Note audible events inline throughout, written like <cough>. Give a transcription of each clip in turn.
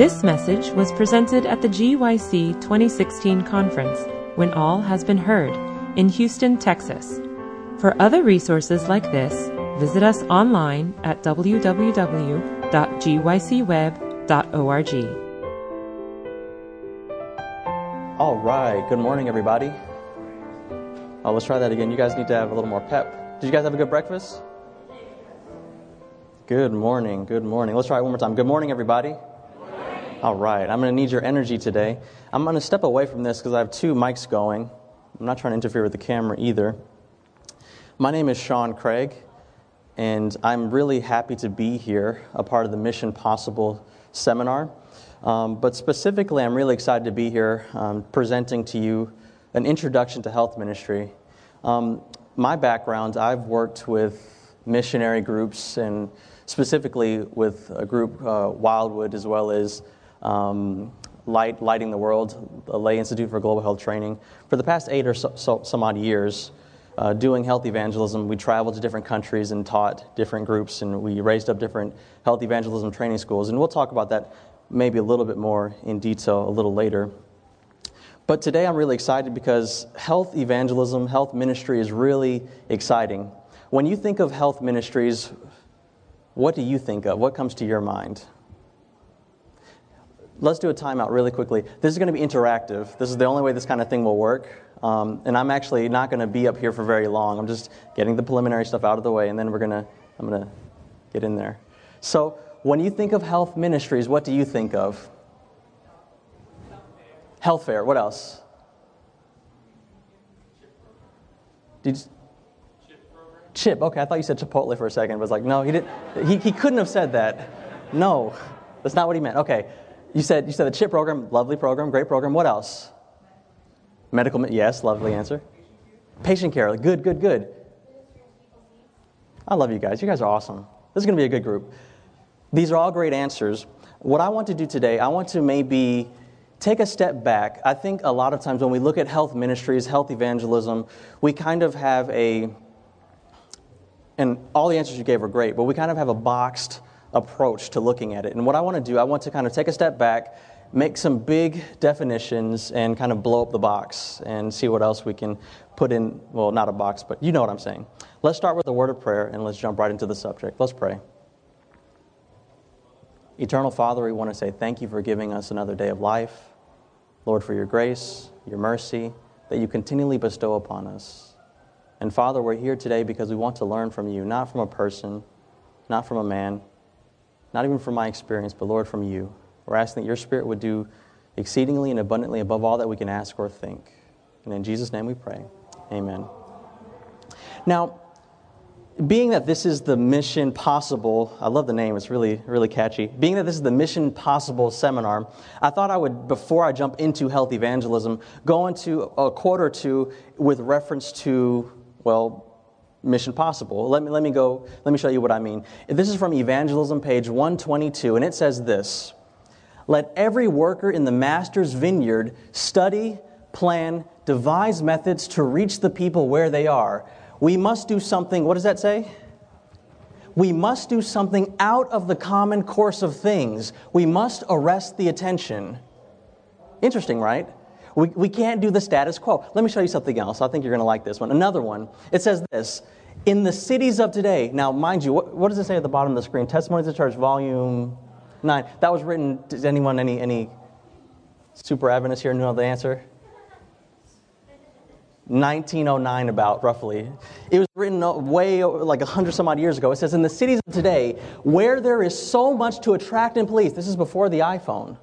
This message was presented at the GYC 2016 conference, When All Has Been Heard, in Houston, Texas. For other resources like this, visit us online at www.gycweb.org. All right. Good morning, everybody. Oh, let's try that again. You guys need to have a little more pep. Did you guys have a good breakfast? Good morning. Good morning. Let's try it one more time. Good morning, everybody. All right. I'm going to need your energy today. I'm going to step away from this because I have two mics going. I'm not trying to interfere with the camera either. My name is Shawn Craig, and I'm really happy to be here, a part of the Mission Possible seminar. Um, but specifically, I'm really excited to be here um, presenting to you an introduction to health ministry. Um, my background, I've worked with missionary groups and specifically with a group, uh, Wildwood, as well as um, Light, Lighting the World, the Lay Institute for Global Health Training. For the past eight or so, so some odd years, uh, doing health evangelism, we traveled to different countries and taught different groups, and we raised up different health evangelism training schools. And we'll talk about that maybe a little bit more in detail a little later. But today I'm really excited because health evangelism, health ministry is really exciting. When you think of health ministries, what do you think of? What comes to your mind? Let's do a timeout really quickly. This is going to be interactive. This is the only way this kind of thing will work. Um, and I'm actually not going to be up here for very long. I'm just getting the preliminary stuff out of the way, and then we're going to, I'm going to get in there. So, when you think of health ministries, what do you think of? Health fair. What else? Did you, Chip. Okay, I thought you said Chipotle for a second. But was like, no, he didn't. He, he couldn't have said that. No, that's not what he meant. Okay, you said, you said the CHIP program, lovely program, great program. What else? Medical, yes, lovely answer. Patient care, good, good, good. I love you guys. You guys are awesome. This is going to be a good group. These are all great answers. What I want to do today, I want to maybe take a step back. I think a lot of times when we look at health ministries, health evangelism, we kind of have a, and all the answers you gave are great, but we kind of have a boxed approach to looking at it. And what I want to do, I want to kind of take a step back, make some big definitions, and kind of blow up the box and see what else we can put in. Well, not a box, but you know what I'm saying. Let's start with a word of prayer and let's jump right into the subject. Let's pray. Eternal Father, we want to say thank you for giving us another day of life. Lord, for your grace, your mercy that you continually bestow upon us. And Father, we're here today because we want to learn from you, not from a person, not from a man, not even from my experience, but Lord, from you. We're asking that your Spirit would do exceedingly and abundantly above all that we can ask or think. And in Jesus' name we pray. Amen. Now, being that this is the Mission Possible, I love the name, it's really, really catchy. Being that this is the Mission Possible seminar, I thought I would, before I jump into health evangelism, go into a quote or two with reference to, well, Mission Possible. Let me, let me go, let me show you what I mean. This is from Evangelism, page 122, and it says this Let every worker in the Master's vineyard study, plan, devise methods to reach the people where they are. We must do something, what does that say? We must do something out of the common course of things. We must arrest the attention. Interesting, right? We, we can't do the status quo. Let me show you something else. I think you're going to like this one. Another one. It says this In the cities of today, now, mind you, what, what does it say at the bottom of the screen? Testimonies of the Church, volume 9. That was written, does anyone, any, any super Adventists here know the answer? 1909 about roughly it was written uh, way uh, like 100 some odd years ago it says in the cities of today where there is so much to attract and please this is before the iphone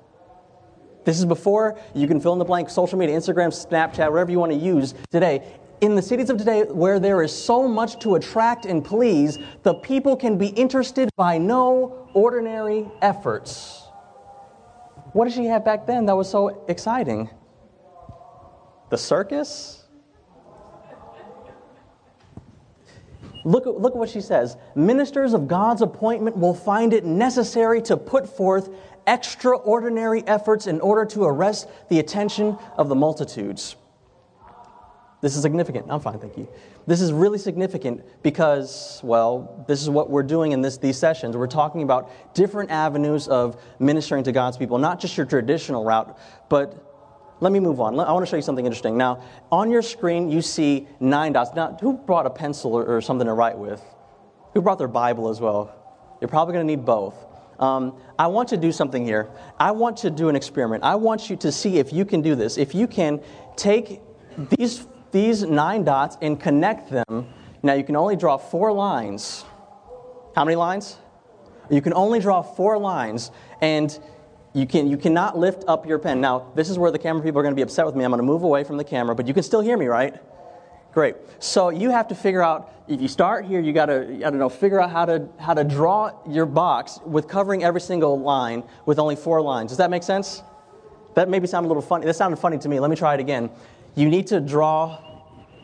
this is before you can fill in the blank social media, Instagram, Snapchat, whatever you want to use today. In the cities of today, where there is so much to attract and please, the people can be interested by no ordinary efforts. What did she have back then that was so exciting? The circus? Look look at what she says. Ministers of God's appointment will find it necessary to put forth extraordinary efforts in order to arrest the attention of the multitudes. This is significant. I'm fine, thank you. This is really significant because, well, this is what we're doing in this, these sessions. We're talking about different avenues of ministering to God's people, not just your traditional route, but let me move on. I want to show you something interesting. Now, on your screen, you see nine dots. Now, who brought a pencil or, or something to write with? Who brought their Bible as well? You're probably going to need both. Um, I want to do something here. I want to do an experiment. I want you to see if you can do this. If you can take these these nine dots and connect them. Now you can only draw four lines. How many lines? You can only draw four lines, and you, can, you cannot lift up your pen. Now, this is where the camera people are going to be upset with me. I'm going to move away from the camera, but you can still hear me, right? Great. So you have to figure out, if you start here, you got to, I don't know, figure out how to, how to draw your box with covering every single line with only four lines. Does that make sense? That maybe sounded a little funny. That sounded funny to me. Let me try it again you need to draw,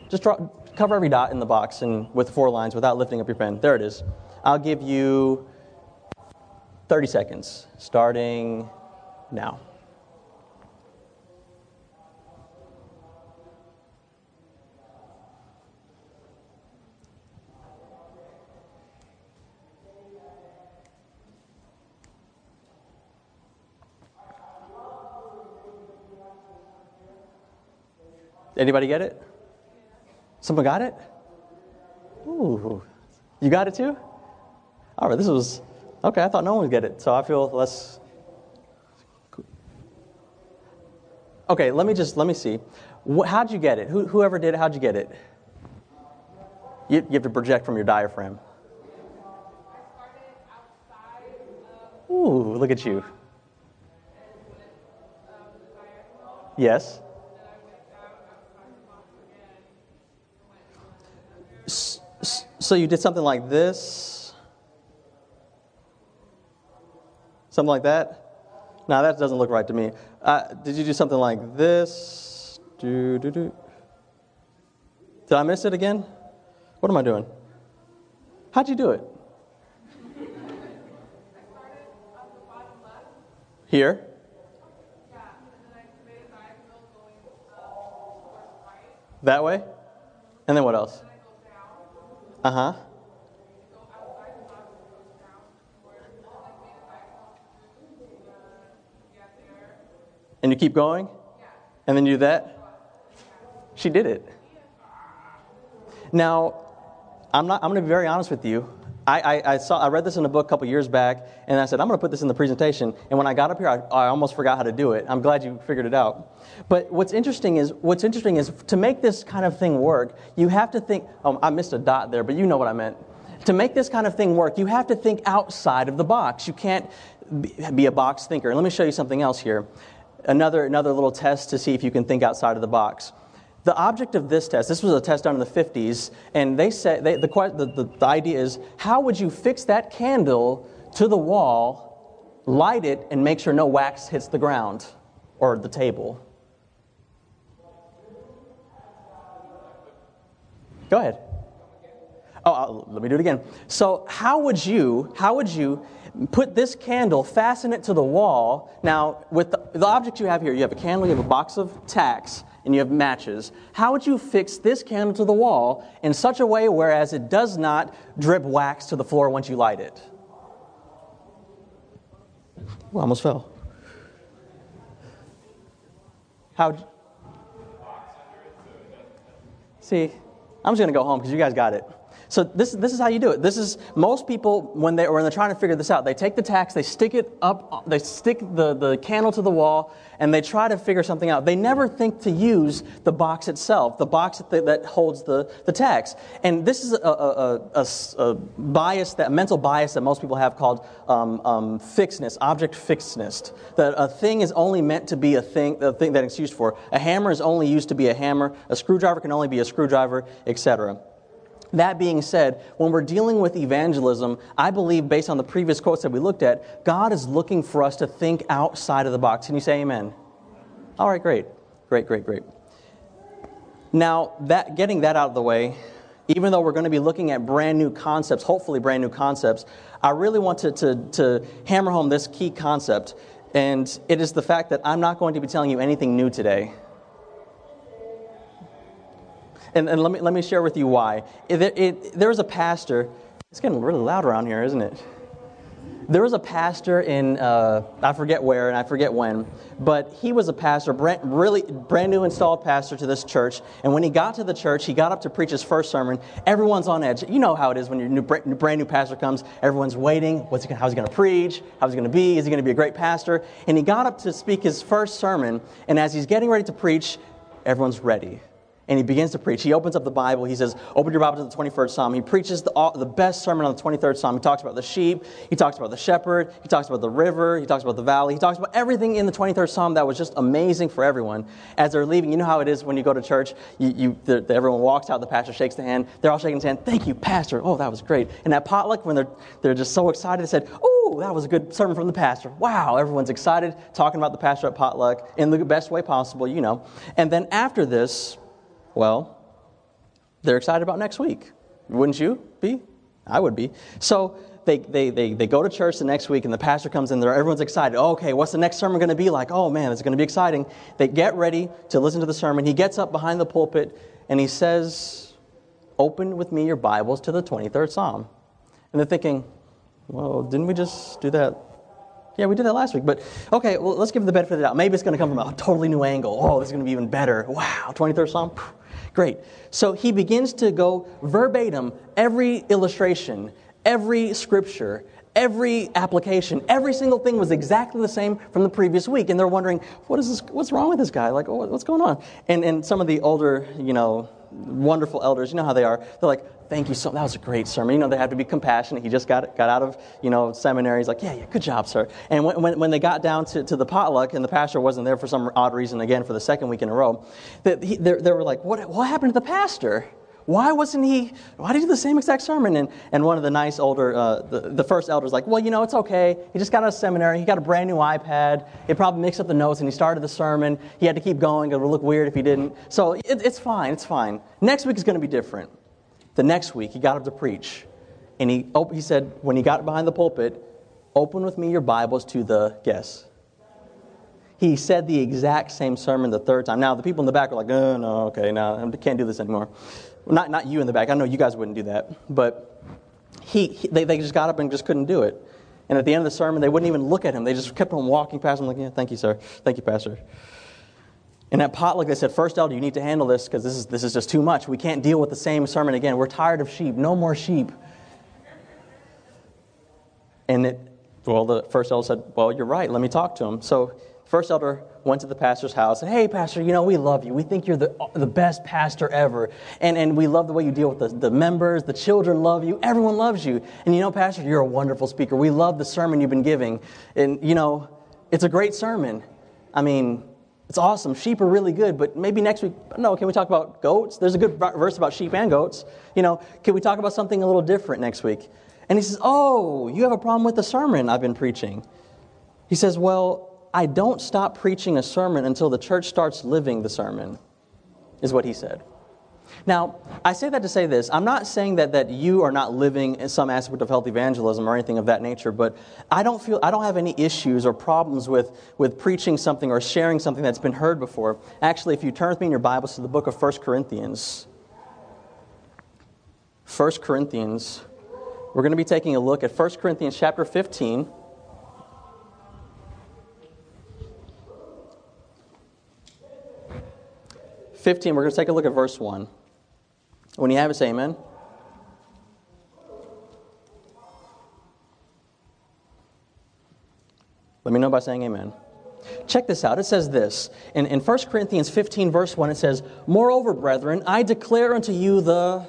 just draw, cover every dot in the box and with four lines without lifting up your pen. There it is. I'll give you 30 seconds, starting now. Anybody get it? Someone got it? Ooh. You got it too? All right, this was okay. I thought no one would get it, so I feel less. Okay, let me just let me see. How'd you get it? Who, whoever did it, how'd you get it? You, you have to project from your diaphragm. Ooh, look at you. Yes. So you did something like this? Something like that? Now that doesn't look right to me. Uh, did you do something like this? Do, do, do. Did I miss it again? What am I doing? How'd you do it? Here? That way? And then what else? Uh huh. And you keep going? And then you do that? She did it. Now, I'm, not, I'm going to be very honest with you. I, I, I, saw, I read this in a book a couple years back, and I said, I'm going to put this in the presentation. And when I got up here, I, I almost forgot how to do it. I'm glad you figured it out. But what's interesting is, what's interesting is to make this kind of thing work, you have to think, oh, I missed a dot there, but you know what I meant. To make this kind of thing work, you have to think outside of the box. You can't be a box thinker. And let me show you something else here. Another, another little test to see if you can think outside of the box. The object of this test, this was a test done in the 50s, and they said they, the, the, the idea is how would you fix that candle to the wall, light it, and make sure no wax hits the ground or the table? Go ahead. Oh, I'll, let me do it again. So, how would you, how would you put this candle, fasten it to the wall? Now, with the, the object you have here, you have a candle, you have a box of tacks, and you have matches, how would you fix this candle to the wall in such a way whereas it does not drip wax to the floor once you light it? Well, almost fell. How? See, I'm just going to go home because you guys got it. So this, this is how you do it. This is most people when they when they're trying to figure this out, they take the tacks, they stick it up, they stick the, the candle to the wall, and they try to figure something out. They never think to use the box itself, the box that, that holds the, the tacks. And this is a, a, a, a bias, that mental bias that most people have called um, um, fixedness, object fixedness. That a thing is only meant to be a thing, the thing that it's used for. A hammer is only used to be a hammer. A screwdriver can only be a screwdriver, etc. That being said, when we're dealing with evangelism, I believe, based on the previous quotes that we looked at, God is looking for us to think outside of the box. Can you say amen? All right, great. Great, great, great. Now, that, getting that out of the way, even though we're going to be looking at brand new concepts, hopefully brand new concepts, I really want to, to, to hammer home this key concept. And it is the fact that I'm not going to be telling you anything new today. And, and let, me, let me share with you why. It, it, there was a pastor, it's getting really loud around here, isn't it? There was a pastor in, uh, I forget where and I forget when, but he was a pastor, brand, really brand new installed pastor to this church. And when he got to the church, he got up to preach his first sermon. Everyone's on edge. You know how it is when your new, brand new pastor comes. Everyone's waiting. What's he, how's he going to preach? How's he going to be? Is he going to be a great pastor? And he got up to speak his first sermon. And as he's getting ready to preach, everyone's ready and he begins to preach. He opens up the Bible. He says, Open your Bible to the 23rd Psalm. He preaches the, the best sermon on the 23rd Psalm. He talks about the sheep. He talks about the shepherd. He talks about the river. He talks about the valley. He talks about everything in the 23rd Psalm that was just amazing for everyone. As they're leaving, you know how it is when you go to church, you, you, the, the, everyone walks out, the pastor shakes the hand. They're all shaking his hand. Thank you, Pastor. Oh, that was great. And at potluck, when they're, they're just so excited, they said, Oh, that was a good sermon from the pastor. Wow, everyone's excited, talking about the pastor at potluck in the best way possible, you know. And then after this, well, they're excited about next week. Wouldn't you be? I would be. So they, they, they, they go to church the next week, and the pastor comes in there. Everyone's excited. Oh, okay, what's the next sermon going to be like? Oh, man, it's going to be exciting. They get ready to listen to the sermon. He gets up behind the pulpit, and he says, Open with me your Bibles to the 23rd Psalm. And they're thinking, well, didn't we just do that? Yeah, we did that last week. But okay, well, let's give him the benefit of the doubt. Maybe it's going to come from a totally new angle. Oh, this is going to be even better. Wow, 23rd Psalm? Great. So he begins to go verbatim every illustration, every scripture, every application, every single thing was exactly the same from the previous week. And they're wondering, what is this, what's wrong with this guy? Like, what's going on? And, and some of the older, you know, wonderful elders, you know how they are, they're like, thank you so that was a great sermon you know they had to be compassionate he just got, got out of you know seminary he's like yeah yeah good job sir and when, when, when they got down to, to the potluck and the pastor wasn't there for some odd reason again for the second week in a row they, they, they were like what, what happened to the pastor why wasn't he why did he do the same exact sermon? And, and one of the nice older uh, the, the first elder's like well you know it's okay. He just got out of seminary. He got a brand new ipad. It probably mixed up the notes and he started the sermon. He had to keep going. It would look weird if he didn't. So it, it's fine. It's fine. Next week is going to be different. The next week, he got up to preach. And he, he said, when he got behind the pulpit, open with me your Bibles to the, guess. He said the exact same sermon the third time. Now, the people in the back are like, oh, no, okay, no, I can't do this anymore. Not, not you in the back. I know you guys wouldn't do that. But he, he they, they just got up and just couldn't do it. And at the end of the sermon, they wouldn't even look at him. They just kept on walking past him, like, yeah, thank you, sir. Thank you, Pastor. And at potluck, they said, First elder, you need to handle this because this is, this is just too much. We can't deal with the same sermon again. We're tired of sheep. No more sheep. And it, well, the first elder said, Well, you're right. Let me talk to him. So, first elder went to the pastor's house and, Hey, pastor, you know, we love you. We think you're the, the best pastor ever. And, and we love the way you deal with the, the members. The children love you. Everyone loves you. And you know, pastor, you're a wonderful speaker. We love the sermon you've been giving. And, you know, it's a great sermon. I mean, it's awesome. Sheep are really good, but maybe next week, no, can we talk about goats? There's a good verse about sheep and goats. You know, can we talk about something a little different next week? And he says, Oh, you have a problem with the sermon I've been preaching. He says, Well, I don't stop preaching a sermon until the church starts living the sermon, is what he said. Now, I say that to say this. I'm not saying that, that you are not living in some aspect of health evangelism or anything of that nature, but I don't feel I don't have any issues or problems with, with preaching something or sharing something that's been heard before. Actually, if you turn with me in your Bibles to the book of 1 Corinthians, 1 Corinthians, we're going to be taking a look at 1 Corinthians chapter 15. 15, we're going to take a look at verse 1. When you have it, say amen. Let me know by saying amen. Check this out. It says this. In, in 1 Corinthians 15, verse 1, it says, Moreover, brethren, I declare unto you the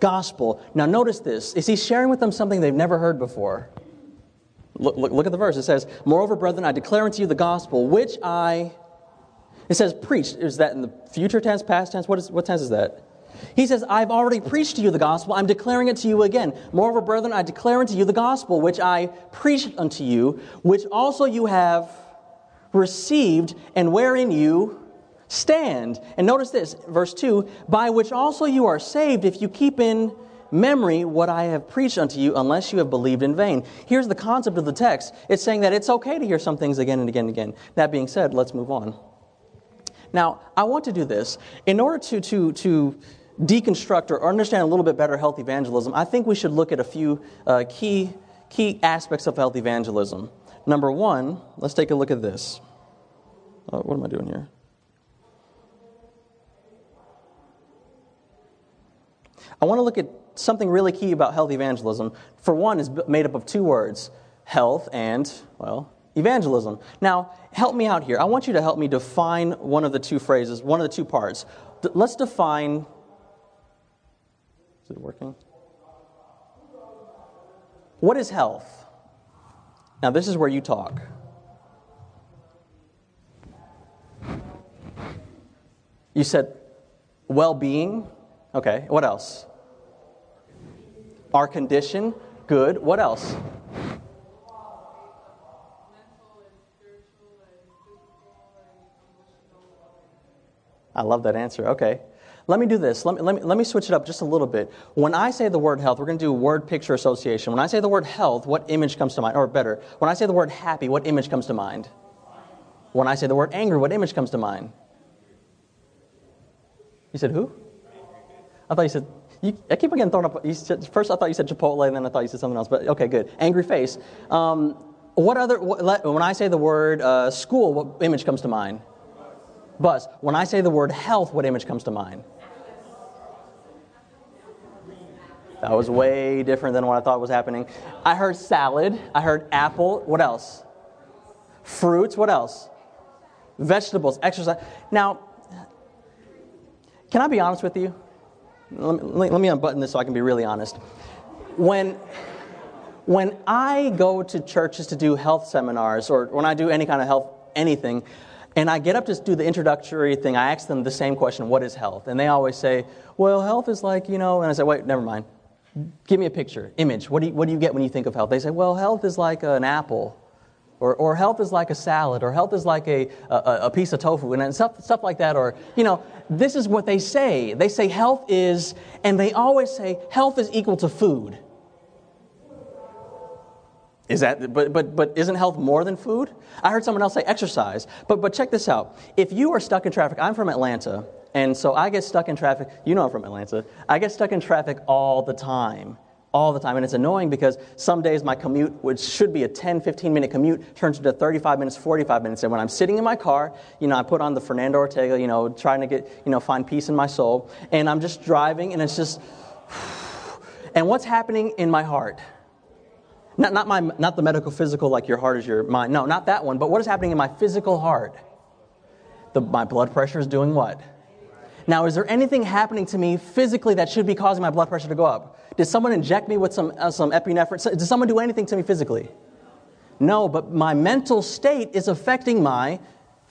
gospel. Now, notice this. Is he sharing with them something they've never heard before? Look, look, look at the verse. It says, Moreover, brethren, I declare unto you the gospel, which I it says preached. Is that in the future tense, past tense? What, is, what tense is that? He says, I've already preached to you the gospel. I'm declaring it to you again. Moreover, brethren, I declare unto you the gospel which I preached unto you, which also you have received, and wherein you stand. And notice this, verse 2 by which also you are saved if you keep in memory what I have preached unto you, unless you have believed in vain. Here's the concept of the text it's saying that it's okay to hear some things again and again and again. That being said, let's move on. Now, I want to do this. In order to, to, to deconstruct or understand a little bit better health evangelism, I think we should look at a few uh, key, key aspects of health evangelism. Number one, let's take a look at this. Uh, what am I doing here? I want to look at something really key about health evangelism. For one, is made up of two words health and, well, evangelism. Now, help me out here. I want you to help me define one of the two phrases, one of the two parts. Let's define. Is it working? What is health? Now, this is where you talk. You said well being. Okay, what else? Our condition. Good. What else? I love that answer. Okay. Let me do this. Let me, let, me, let me switch it up just a little bit. When I say the word health, we're going to do word picture association. When I say the word health, what image comes to mind? Or better, when I say the word happy, what image comes to mind? When I say the word angry, what image comes to mind? You said who? I thought you said, you, I keep getting thrown up. Said, first, I thought you said Chipotle, and then I thought you said something else. But okay, good. Angry face. Um, what other, what, when I say the word uh, school, what image comes to mind? Buzz. When I say the word health, what image comes to mind? That was way different than what I thought was happening. I heard salad. I heard apple. What else? Fruits. What else? Vegetables. Exercise. Now, can I be honest with you? Let me, let me unbutton this so I can be really honest. When, when I go to churches to do health seminars or when I do any kind of health anything, and I get up to do the introductory thing, I ask them the same question what is health? And they always say, well, health is like, you know, and I say, wait, never mind. Give me a picture, image. What do you, what do you get when you think of health? They say, well, health is like an apple. Or, or health is like a salad, or health is like a, a, a piece of tofu, and stuff, stuff like that. Or, you know, this is what they say. They say health is, and they always say health is equal to food. Is that, but, but, but isn't health more than food? I heard someone else say exercise. But, but check this out. If you are stuck in traffic, I'm from Atlanta, and so I get stuck in traffic. You know I'm from Atlanta. I get stuck in traffic all the time. All the time. And it's annoying because some days my commute, which should be a 10, 15 minute commute, turns into 35 minutes, 45 minutes. And when I'm sitting in my car, you know, I put on the Fernando Ortega, you know, trying to get, you know, find peace in my soul. And I'm just driving, and it's just, <sighs> and what's happening in my heart? Not, not, my, not the medical physical, like your heart is your mind. No, not that one. But what is happening in my physical heart? The, my blood pressure is doing what? Now, is there anything happening to me physically that should be causing my blood pressure to go up? Did someone inject me with some, uh, some epinephrine? Did someone do anything to me physically? No, but my mental state is affecting my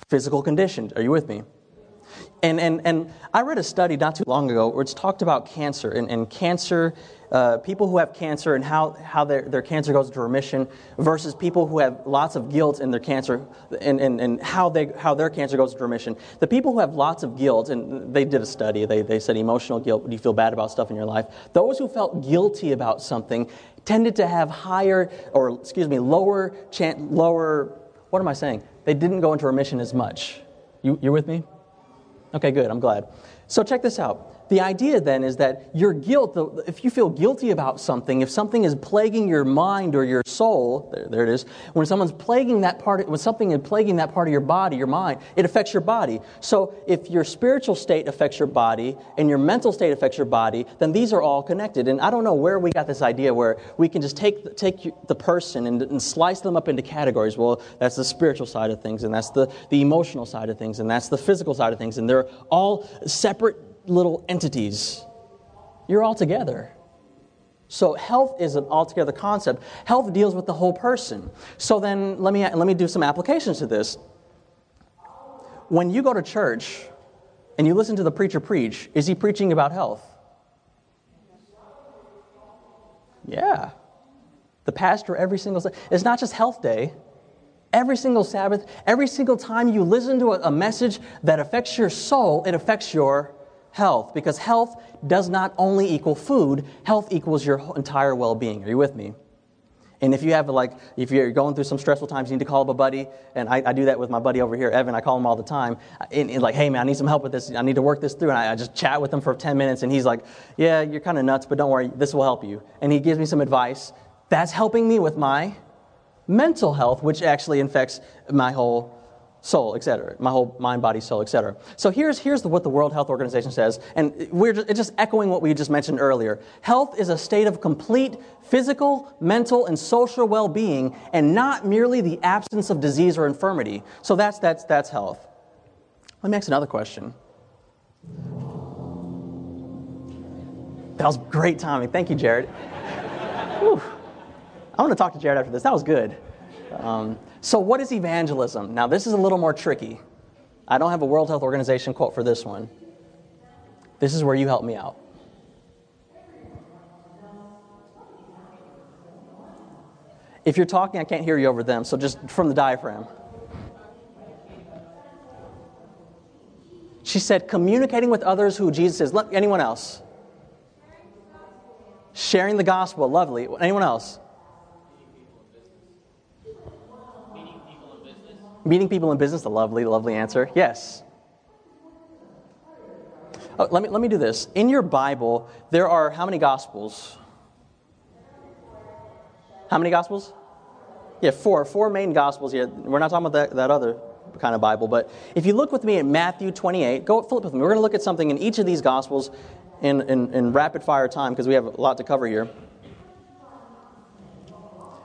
physical condition. Are you with me? And, and, and I read a study not too long ago where it's talked about cancer, and, and cancer uh, people who have cancer and how, how their, their cancer goes into remission versus people who have lots of guilt in their cancer and, and, and how, they, how their cancer goes into remission. The people who have lots of guilt, and they did a study, they, they said emotional guilt, when you feel bad about stuff in your life, those who felt guilty about something tended to have higher, or excuse me, lower, chan- lower, what am I saying? They didn't go into remission as much. You, you're with me? Okay, good, I'm glad. So check this out the idea then is that your guilt, if you feel guilty about something, if something is plaguing your mind or your soul, there, there, it is, when someone's plaguing that part, when something is plaguing that part of your body, your mind, it affects your body. So if your spiritual state affects your body and your mental state affects your body, then these are all connected. And I don't know where we got this idea where we can just take, take the person and, and slice them up into categories. Well, that's the spiritual side of things, and that's the, the emotional side of things, and that's the physical side of things, and they're all separate little entities. You're all together. So health is an altogether concept. Health deals with the whole person. So then let me, let me do some applications to this. When you go to church and you listen to the preacher preach, is he preaching about health? Yeah. The pastor every single it's not just health day. Every single Sabbath, every single time you listen to a, a message that affects your soul, it affects your health because health does not only equal food, health equals your entire well being. Are you with me? And if you have like, if you're going through some stressful times, you need to call up a buddy. And I, I do that with my buddy over here, Evan. I call him all the time. And, and like, hey man, I need some help with this. I need to work this through. And I, I just chat with him for 10 minutes. And he's like, yeah, you're kind of nuts, but don't worry, this will help you. And he gives me some advice. That's helping me with my mental health, which actually infects my whole soul, etc. My whole mind, body, soul, etc. So here's, here's what the World Health Organization says, and we're just, it's just echoing what we just mentioned earlier. Health is a state of complete physical, mental, and social well-being, and not merely the absence of disease or infirmity. So that's, that's, that's health. Let me ask another question. That was great timing. Thank you, Jared. <laughs> I want to talk to Jared after this. That was good. Um, so, what is evangelism? Now, this is a little more tricky. I don't have a World Health Organization quote for this one. This is where you help me out. If you're talking, I can't hear you over them, so just from the diaphragm. She said, communicating with others who Jesus is. Anyone else? Sharing the gospel. Lovely. Anyone else? Meeting people in business, a lovely, lovely answer. Yes. Oh, let, me, let me do this. In your Bible, there are how many Gospels? How many Gospels? Yeah, four. Four main Gospels. Yeah, we're not talking about that, that other kind of Bible, but if you look with me at Matthew 28, go flip with me. We're going to look at something in each of these Gospels in, in, in rapid fire time because we have a lot to cover here.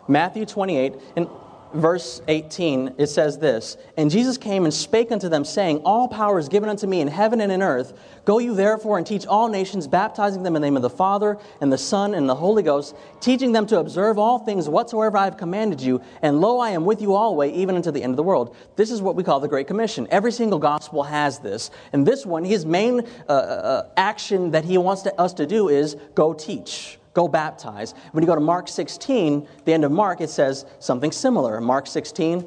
Matthew 28, and verse 18, it says this And Jesus came and spake unto them, saying, All power is given unto me in heaven and in earth. Go you therefore and teach all nations, baptizing them in the name of the Father, and the Son, and the Holy Ghost, teaching them to observe all things whatsoever I have commanded you. And lo, I am with you always, even unto the end of the world. This is what we call the Great Commission. Every single gospel has this. And this one, his main uh, uh, action that he wants to, us to do is go teach go baptize. When you go to Mark 16, the end of Mark, it says something similar. Mark 16,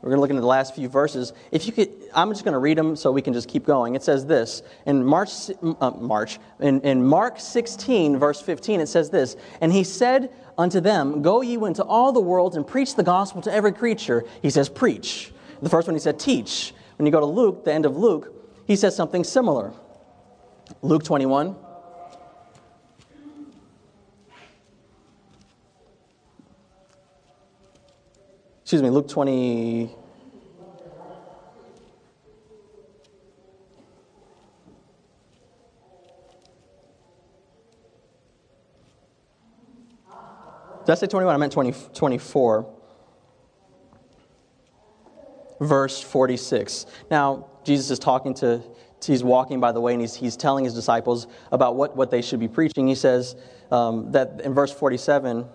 we're going to look into the last few verses. If you could, I'm just going to read them so we can just keep going. It says this in March, uh, March in, in Mark 16, verse 15. It says this, and he said unto them, Go ye into all the world and preach the gospel to every creature. He says, preach. The first one he said, teach. When you go to Luke, the end of Luke, he says something similar. Luke 21. Excuse me, Luke 20. Did I say 21? I meant 20, 24. Verse 46. Now, Jesus is talking to, he's walking by the way, and he's, he's telling his disciples about what, what they should be preaching. He says um, that in verse 47,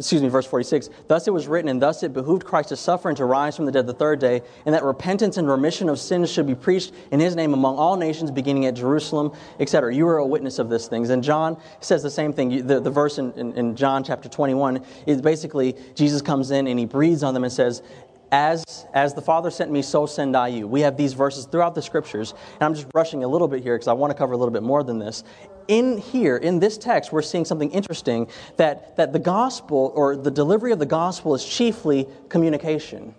excuse me, verse 46, thus it was written, and thus it behooved Christ to suffer and to rise from the dead the third day, and that repentance and remission of sins should be preached in his name among all nations, beginning at Jerusalem, etc. You are a witness of these things. And John says the same thing. The, the verse in, in, in John chapter 21 is basically Jesus comes in and he breathes on them and says, as, as the Father sent me, so send I you. We have these verses throughout the scriptures, and I'm just rushing a little bit here because I want to cover a little bit more than this in here, in this text, we're seeing something interesting that, that the gospel or the delivery of the gospel is chiefly communication.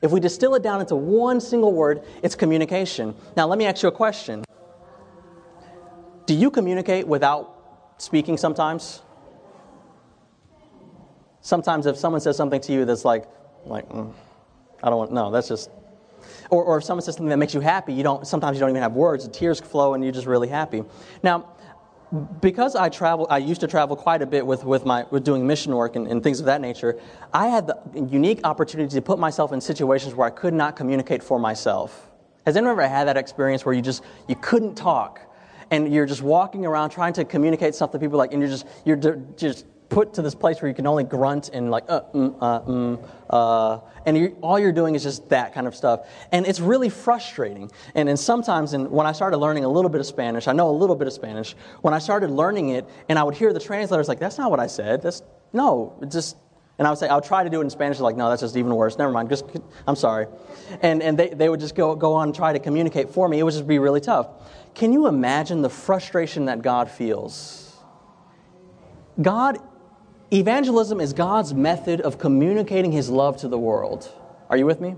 If we distill it down into one single word, it's communication. Now, let me ask you a question Do you communicate without speaking sometimes? Sometimes, if someone says something to you that's like, like, mm, I don't want, no, that's just, or, or if someone says something that makes you happy, you don't, sometimes you don't even have words, the tears flow and you're just really happy. Now, because I travel, I used to travel quite a bit with, with, my, with doing mission work and, and, things of that nature, I had the unique opportunity to put myself in situations where I could not communicate for myself. Has anyone ever had that experience where you just, you couldn't talk and you're just walking around trying to communicate something to people like, and you're just, you're just put to this place where you can only grunt and like, uh, mm, uh, mm, uh, and you're, all you're doing is just that kind of stuff. And it's really frustrating. And, and sometimes in, when I started learning a little bit of Spanish, I know a little bit of Spanish, when I started learning it and I would hear the translators like, that's not what I said. That's, no, it just, and I would say, I'll try to do it in Spanish. Like, no, that's just even worse. Never mind. Just, I'm sorry. And, and they, they would just go, go on and try to communicate for me. It would just be really tough. Can you imagine the frustration that God feels? God Evangelism is God's method of communicating his love to the world. Are you with me?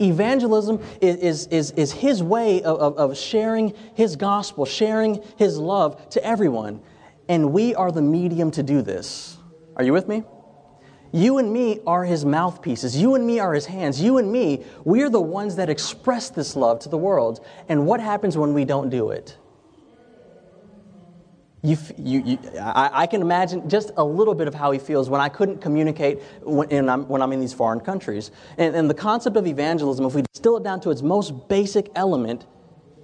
Evangelism is, is, is, is his way of, of, of sharing his gospel, sharing his love to everyone. And we are the medium to do this. Are you with me? You and me are his mouthpieces. You and me are his hands. You and me, we are the ones that express this love to the world. And what happens when we don't do it? You, you, you, I, I, can imagine just a little bit of how he feels when I couldn't communicate when, I'm, when I'm in these foreign countries. And, and the concept of evangelism, if we distill it down to its most basic element,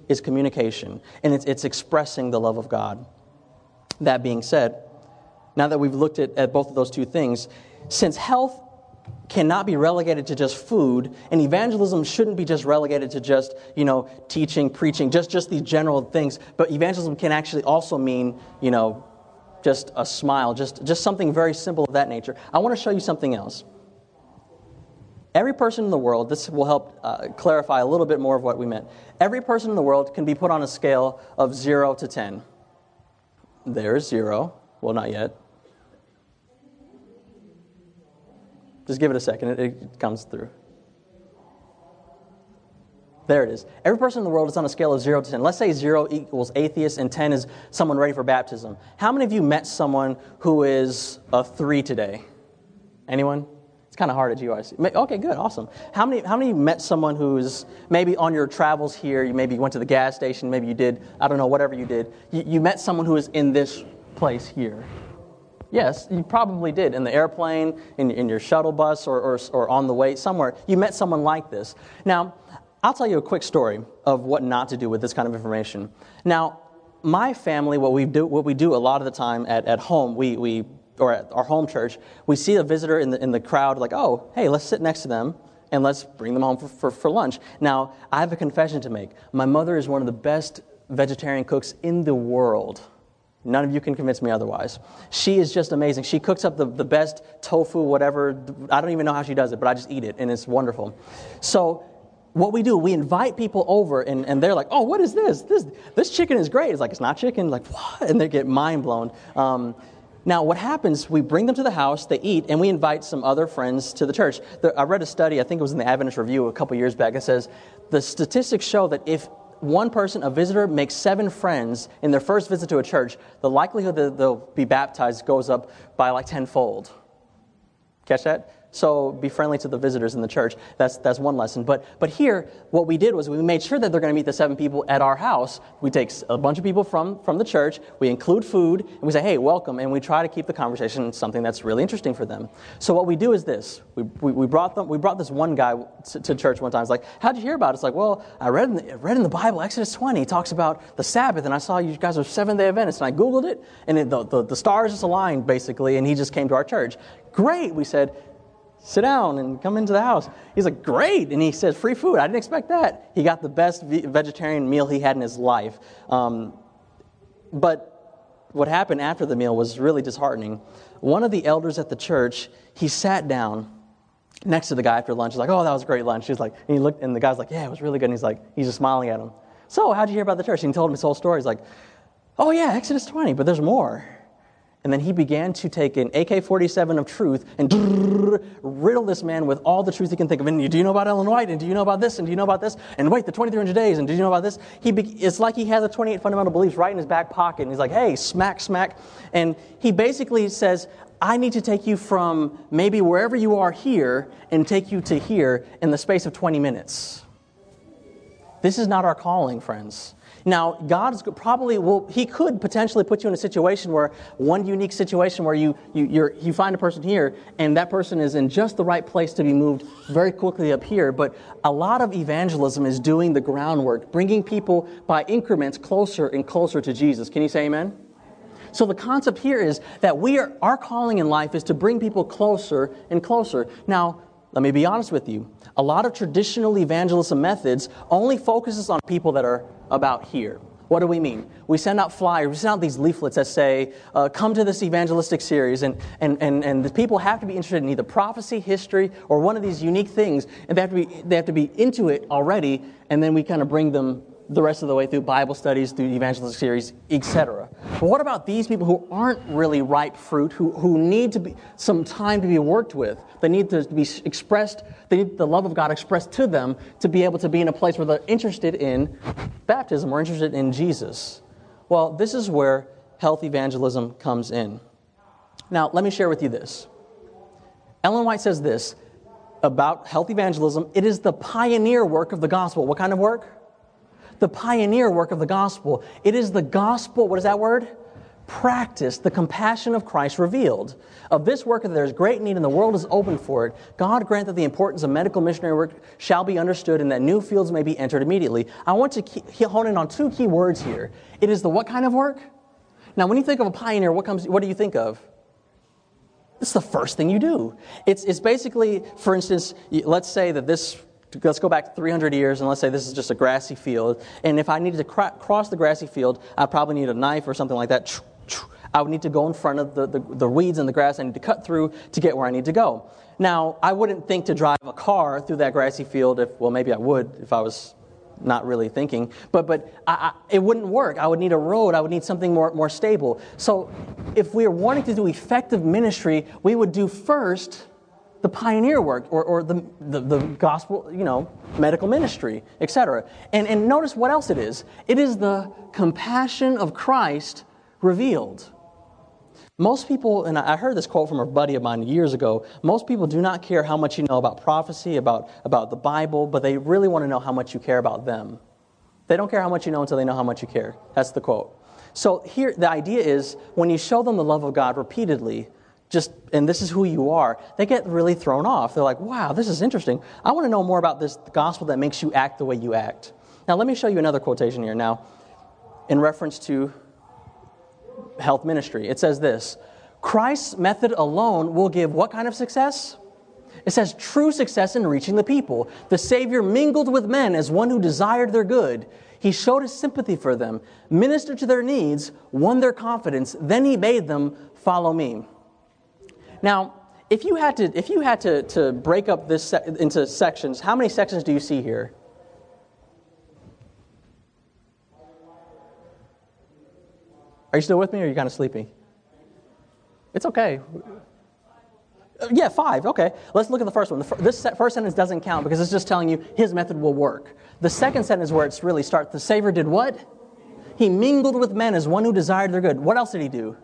is communication. And it's, it's expressing the love of God. That being said, now that we've looked at, at both of those two things, since health cannot be relegated to just food, and evangelism shouldn't be just relegated to just, you know, teaching, preaching, just, just these general things. But evangelism can actually also mean, you know, just a smile, just, just something very simple of that nature. I want to show you something else. Every person in the world, this will help uh, clarify a little bit more of what we meant. Every person in the world can be put on a scale of 0 to 10. There's 0. Well, not yet. Just give it a second, it, it comes through. There it is. Every person in the world is on a scale of 0 to 10. Let's say 0 equals atheist and 10 is someone ready for baptism. How many of you met someone who is a 3 today? Anyone? It's kind of hard at GYC. Okay, good, awesome. How many, how many met someone who's maybe on your travels here, you maybe went to the gas station, maybe you did, I don't know, whatever you did. You, you met someone who is in this place here. Yes, you probably did. In the airplane, in, in your shuttle bus, or, or, or on the way somewhere, you met someone like this. Now, I'll tell you a quick story of what not to do with this kind of information. Now, my family, what we do, what we do a lot of the time at, at home, we, we, or at our home church, we see a visitor in the, in the crowd, like, oh, hey, let's sit next to them and let's bring them home for, for, for lunch. Now, I have a confession to make. My mother is one of the best vegetarian cooks in the world. None of you can convince me otherwise. She is just amazing. She cooks up the, the best tofu, whatever. I don't even know how she does it, but I just eat it, and it's wonderful. So, what we do, we invite people over, and, and they're like, oh, what is this? this? This chicken is great. It's like, it's not chicken. Like, what? And they get mind blown. Um, now, what happens, we bring them to the house, they eat, and we invite some other friends to the church. I read a study, I think it was in the Adventist Review a couple years back, that says the statistics show that if one person, a visitor, makes seven friends in their first visit to a church, the likelihood that they'll be baptized goes up by like tenfold. Catch that? So be friendly to the visitors in the church. That's, that's one lesson. But, but here, what we did was we made sure that they're going to meet the seven people at our house. We take a bunch of people from, from the church, we include food, and we say, hey, welcome, and we try to keep the conversation something that's really interesting for them. So what we do is this. We, we, we brought, them, we brought this one guy to, to church one time. It's like, how'd you hear about it? It's like, well, I read in, the, read in the Bible, Exodus 20, it talks about the Sabbath, and I saw you guys are Seventh-day Adventists, and I Googled it, and it, the, the, the stars just aligned, basically, and he just came to our church. Great, we said sit down and come into the house. He's like, great. And he says, free food. I didn't expect that. He got the best vegetarian meal he had in his life. Um, but what happened after the meal was really disheartening. One of the elders at the church, he sat down next to the guy after lunch. He's like, oh, that was a great lunch. He's like, and he looked, and the guy's like, yeah, it was really good. And he's like, he's just smiling at him. So, how'd you hear about the church? And he told him his whole story. He's like, oh, yeah, Exodus 20, but there's more. And then he began to take an AK 47 of truth and riddle this man with all the truth he can think of. And do you know about Ellen White? And do you know about this? And do you know about this? And wait, the 2300 days. And do you know about this? He be- it's like he has the 28 fundamental beliefs right in his back pocket. And he's like, hey, smack, smack. And he basically says, I need to take you from maybe wherever you are here and take you to here in the space of 20 minutes. This is not our calling, friends. Now, God's probably will, He could potentially put you in a situation where one unique situation where you, you, you find a person here and that person is in just the right place to be moved very quickly up here. But a lot of evangelism is doing the groundwork, bringing people by increments closer and closer to Jesus. Can you say amen? So the concept here is that we are, our calling in life is to bring people closer and closer. Now, let me be honest with you. A lot of traditional evangelism methods only focuses on people that are about here. What do we mean? We send out flyers, we send out these leaflets that say, uh, come to this evangelistic series, and, and, and, and the people have to be interested in either prophecy, history, or one of these unique things, and they have to be, they have to be into it already, and then we kind of bring them the rest of the way through Bible studies, through evangelistic series, etc. But what about these people who aren't really ripe fruit, who, who need to be some time to be worked with? They need to be expressed, they need the love of God expressed to them to be able to be in a place where they're interested in baptism or interested in Jesus. Well, this is where health evangelism comes in. Now, let me share with you this. Ellen White says this about health evangelism it is the pioneer work of the gospel. What kind of work? The pioneer work of the gospel. It is the gospel, what is that word? Practice, the compassion of Christ revealed. Of this work, there is great need and the world is open for it. God grant that the importance of medical missionary work shall be understood and that new fields may be entered immediately. I want to hone in on two key words here. It is the what kind of work? Now, when you think of a pioneer, what, comes, what do you think of? It's the first thing you do. It's, it's basically, for instance, let's say that this let's go back 300 years and let's say this is just a grassy field. And if I needed to cr- cross the grassy field, I probably need a knife or something like that. I would need to go in front of the, the, the, weeds and the grass I need to cut through to get where I need to go. Now, I wouldn't think to drive a car through that grassy field if, well, maybe I would if I was not really thinking, but, but I, I, it wouldn't work. I would need a road, I would need something more, more stable. So, if we are wanting to do effective ministry, we would do first the pioneer work or, or the, the, the, gospel, you know, medical ministry, etc. And, and notice what else it is it is the compassion of Christ revealed. Most people, and I heard this quote from a buddy of mine years ago most people do not care how much you know about prophecy, about, about the Bible, but they really want to know how much you care about them. They don't care how much you know until they know how much you care. That's the quote. So here, the idea is when you show them the love of God repeatedly, just, and this is who you are, they get really thrown off. They're like, wow, this is interesting. I want to know more about this gospel that makes you act the way you act. Now, let me show you another quotation here. Now, in reference to health ministry, it says this Christ's method alone will give what kind of success? It says true success in reaching the people. The Savior mingled with men as one who desired their good. He showed his sympathy for them, ministered to their needs, won their confidence, then he bade them follow me. Now, if you had to, if you had to, to break up this se- into sections, how many sections do you see here? Are you still with me or are you kind of sleepy? It's okay. Uh, yeah, five. Okay. Let's look at the first one. The this first sentence doesn't count because it's just telling you his method will work. The second sentence where it's really starts. The Savior did what? He mingled with men as one who desired their good. What else did he do?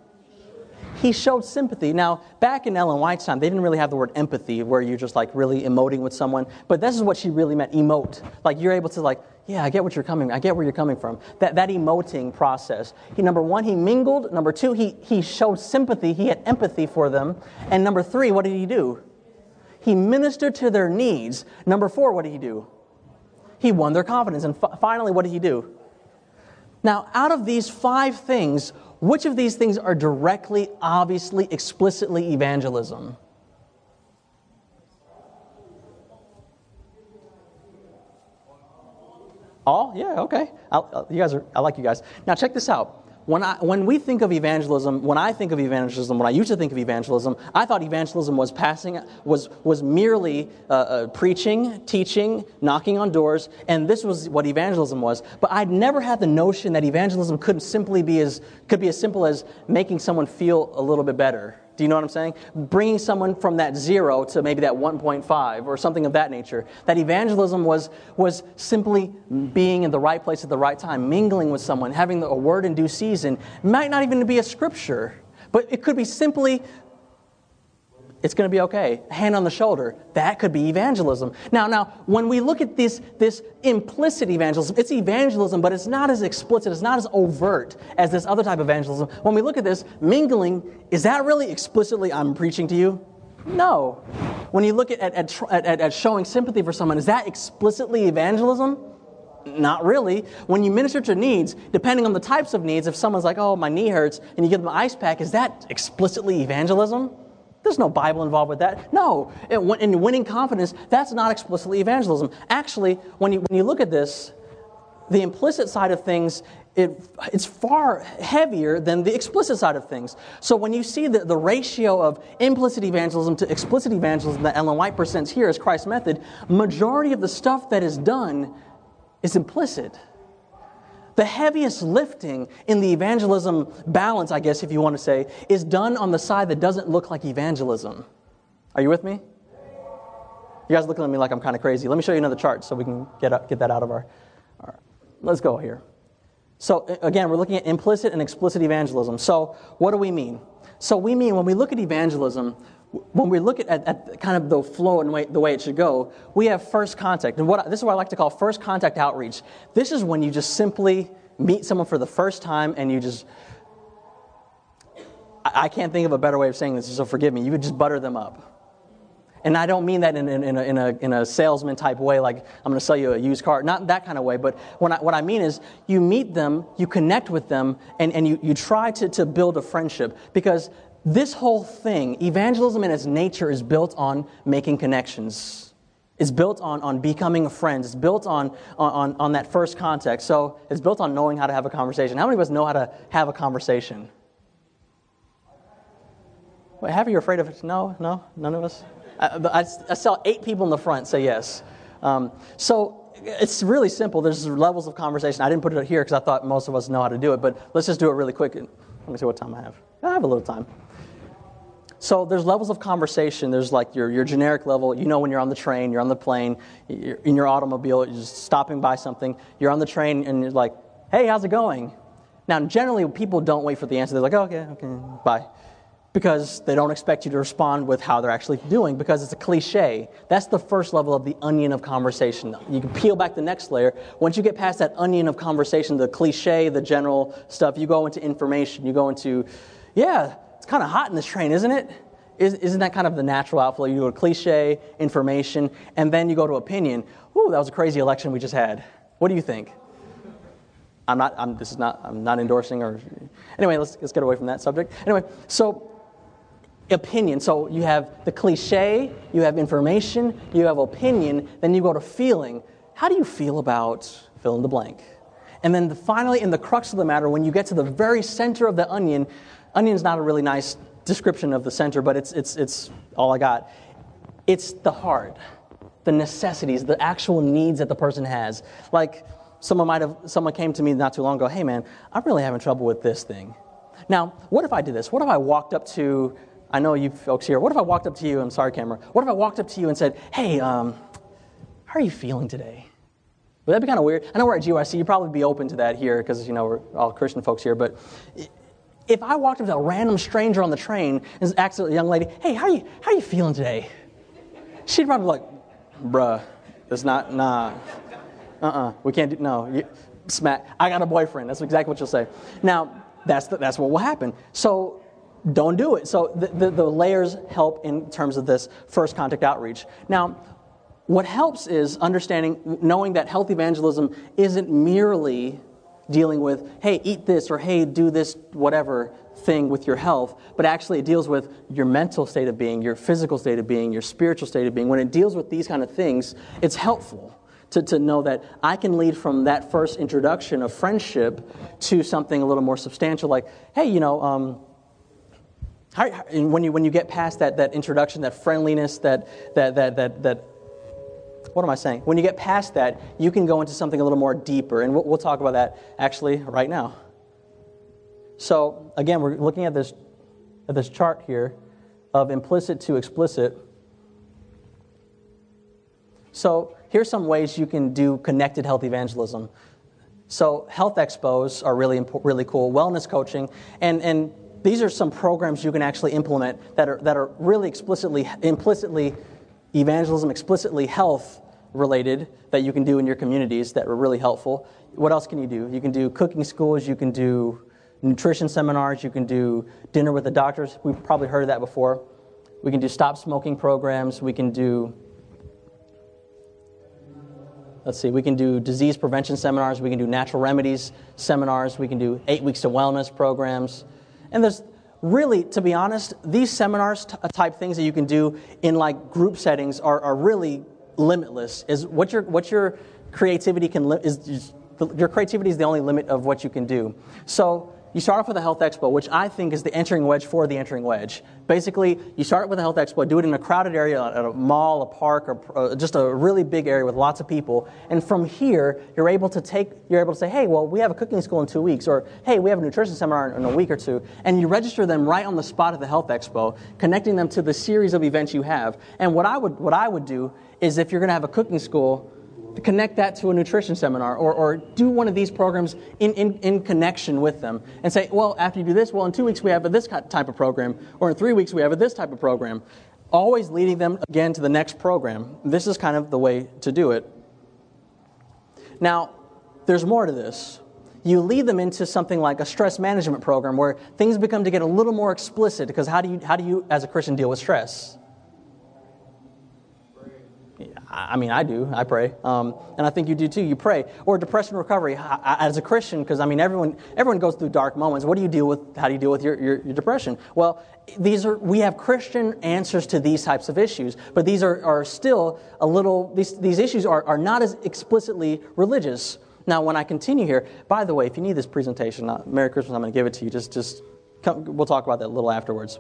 He showed sympathy. Now, back in Ellen White's time, they didn't really have the word empathy where you're just like really emoting with someone, but this is what she really meant emote. Like you're able to, like, yeah, I get what you're coming, I get where you're coming from. That, that emoting process. He, number one, he mingled. Number two, he, he showed sympathy, he had empathy for them. And number three, what did he do? He ministered to their needs. Number four, what did he do? He won their confidence. And f- finally, what did he do? Now, out of these five things, which of these things are directly, obviously, explicitly evangelism? All? Yeah, okay. I'll, you guys are, I like you guys. Now, check this out when, I, when we think of evangelism, when I think of evangelism, when I used to think of evangelism, I thought evangelism was passing, was, was merely uh, uh, preaching, teaching, knocking on doors, and this was what evangelism was. But I'd never had the notion that evangelism couldn't simply be as, could be as simple as making someone feel a little bit better do you know what I'm saying? Bringing someone from that zero to maybe that 1.5 or something of that nature. That evangelism was, was simply being in the right place at the right time, mingling with someone, having a word in due season. It might not even be a scripture, but it could be simply it's going to be okay. Hand on the shoulder. That could be evangelism. Now, now, when we look at this, this implicit evangelism, it's evangelism, but it's not as explicit, it's not as overt as this other type of evangelism. When we look at this, mingling, is that really explicitly, I'm preaching to you? No. When you look at, at, at, at showing sympathy for someone, is that explicitly evangelism? Not really. When you minister to needs, depending on the types of needs, if someone's like, oh, my knee hurts, and you give them an ice pack, is that explicitly evangelism? There's no Bible involved with that. No. In winning confidence, that's not explicitly evangelism. Actually, when you, when you look at this, the implicit side of things, it, it's far heavier than the explicit side of things. So when you see the, the ratio of implicit evangelism to explicit evangelism that Ellen White presents here as Christ's method, majority of the stuff that is done is implicit. The heaviest lifting in the evangelism balance, I guess, if you want to say, is done on the side that doesn't look like evangelism. Are you with me? You guys looking at me like I'm kind of crazy. Let me show you another chart so we can get, get that out of our, our. Let's go here. So, again, we're looking at implicit and explicit evangelism. So, what do we mean? So, we mean when we look at evangelism, when we look at, at, at kind of the flow and way, the way it should go, we have first contact. And what, this is what I like to call first contact outreach. This is when you just simply meet someone for the first time and you just. I, I can't think of a better way of saying this, so forgive me. You would just butter them up. And I don't mean that in, in, in, a, in, a, in a salesman type way, like I'm going to sell you a used car, not that kind of way. But when I, what I mean is you meet them, you connect with them, and, and you, you try to, to build a friendship. Because this whole thing, evangelism in its nature, is built on making connections. It's built on, on becoming a friend. It's built on, on, on that first contact. So it's built on knowing how to have a conversation. How many of us know how to have a conversation? Wait, have you afraid of it? No, no, none of us? I, I, saw eight people in the front say yes. Um, so it's really simple. There's levels of conversation. I didn't put it here because I thought most of us know how to do it, but let's just do it really quick. Let me see what time I have. I have a little time. So there's levels of conversation. There's like your, your generic level. You know when you're on the train, you're on the plane, you're in your automobile, you're just stopping by something. You're on the train and you're like, hey, how's it going? Now, generally, people don't wait for the answer. They're like, oh, okay, okay, bye because they don't expect you to respond with how they're actually doing because it's a cliche. That's the first level of the onion of conversation. You can peel back the next layer. Once you get past that onion of conversation, the cliche, the general stuff, you go into information. You go into, yeah, kind of hot in this train, isn't it? Isn't that kind of the natural outflow? You go to cliche, information, and then you go to opinion. Ooh, that was a crazy election we just had. What do you think? I'm not, I'm, this is not, I'm not endorsing or, anyway, let's, let's get away from that subject. Anyway, so opinion. So you have the cliche, you have information, you have opinion, then you go to feeling. How do you feel about fill in the blank? And then the, finally, in the crux of the matter, when you get to the very center of the onion, onion's not a really nice description of the center, but it's, it's, it's all I got. It's the heart, the necessities, the actual needs that the person has. Like someone might have, someone came to me not too long ago, hey man, I'm really having trouble with this thing. Now, what if I did this? What if I walked up to I know you folks here. What if I walked up to you? I'm sorry, camera. What if I walked up to you and said, "Hey, um, how are you feeling today?" Would that be kind of weird? I know we're at GYC. You'd probably be open to that here because you know we're all Christian folks here. But if I walked up to a random stranger on the train and asked a young lady, "Hey, how you? How you feeling today?" She'd probably be like, "Bruh, that's not nah. Uh-uh. We can't do no. You, smack. I got a boyfriend. That's exactly what you'll say. Now." That's, the, that's what will happen. So don't do it. So the, the, the, layers help in terms of this first contact outreach. Now, what helps is understanding, knowing that health evangelism isn't merely dealing with, hey, eat this or hey, do this, whatever thing with your health, but actually it deals with your mental state of being, your physical state of being, your spiritual state of being. When it deals with these kind of things, it's helpful. To, to know that I can lead from that first introduction of friendship to something a little more substantial, like, hey, you know, um, how, when, you, when you get past that, that introduction, that friendliness, that, that, that, that, that, what am I saying? When you get past that, you can go into something a little more deeper, and we'll, talk about that actually right now. So, again, we're looking at this, at this chart here of implicit to explicit. So, here's some ways you can do connected health evangelism. So, health expos are really, really cool, wellness coaching, and, and these are some programs you can actually implement that are, that are really explicitly, implicitly evangelism, explicitly health related that you can do in your communities that were really helpful. What else can you do? You can do cooking schools, you can do nutrition seminars, you can do dinner with the doctors. We've probably heard of that before. We can do stop smoking programs, we can do let's see, we can do disease prevention seminars, we can do natural remedies seminars, we can do 8 weeks to wellness programs. And there's really, to be honest, these seminars t- uh, type things that you can do in like group settings are, are really limitless. Is what your what your creativity can li- is, is your creativity is the only limit of what you can do. So you start off with a health expo, which I think is the entering wedge for the entering wedge. Basically, you start with a health expo, do it in a crowded area, at a mall, a park, or uh, just a really big area with lots of people. And from here, you're able to take, you're able to say, hey, well, we have a cooking school in two weeks, or hey, we have a nutrition seminar in a week or two. And you register them right on the spot at the health expo, connecting them to the series of events you have. And what I would, what I would do is if you're going to have a cooking school, connect that to a nutrition seminar or, or do one of these programs in, in, in connection with them and say, well, after you do this, well, in two weeks we have a this type of program, or in three weeks we have a this type of program. Always leading them again to the next program. This is kind of the way to do it. Now, there's more to this. You lead them into something like a stress management program where things become to get a little more explicit because how do you, how do you as a Christian, deal with stress? I mean, I do. I pray, um, and I think you do too. You pray, or depression recovery as a Christian, because I mean, everyone everyone goes through dark moments. What do you deal with? How do you deal with your, your, your, depression? Well, these are we have Christian answers to these types of issues, but these are, are still a little. These these issues are are not as explicitly religious. Now, when I continue here, by the way, if you need this presentation, not, Merry Christmas, I'm going to give it to you. Just just come, we'll talk about that a little afterwards.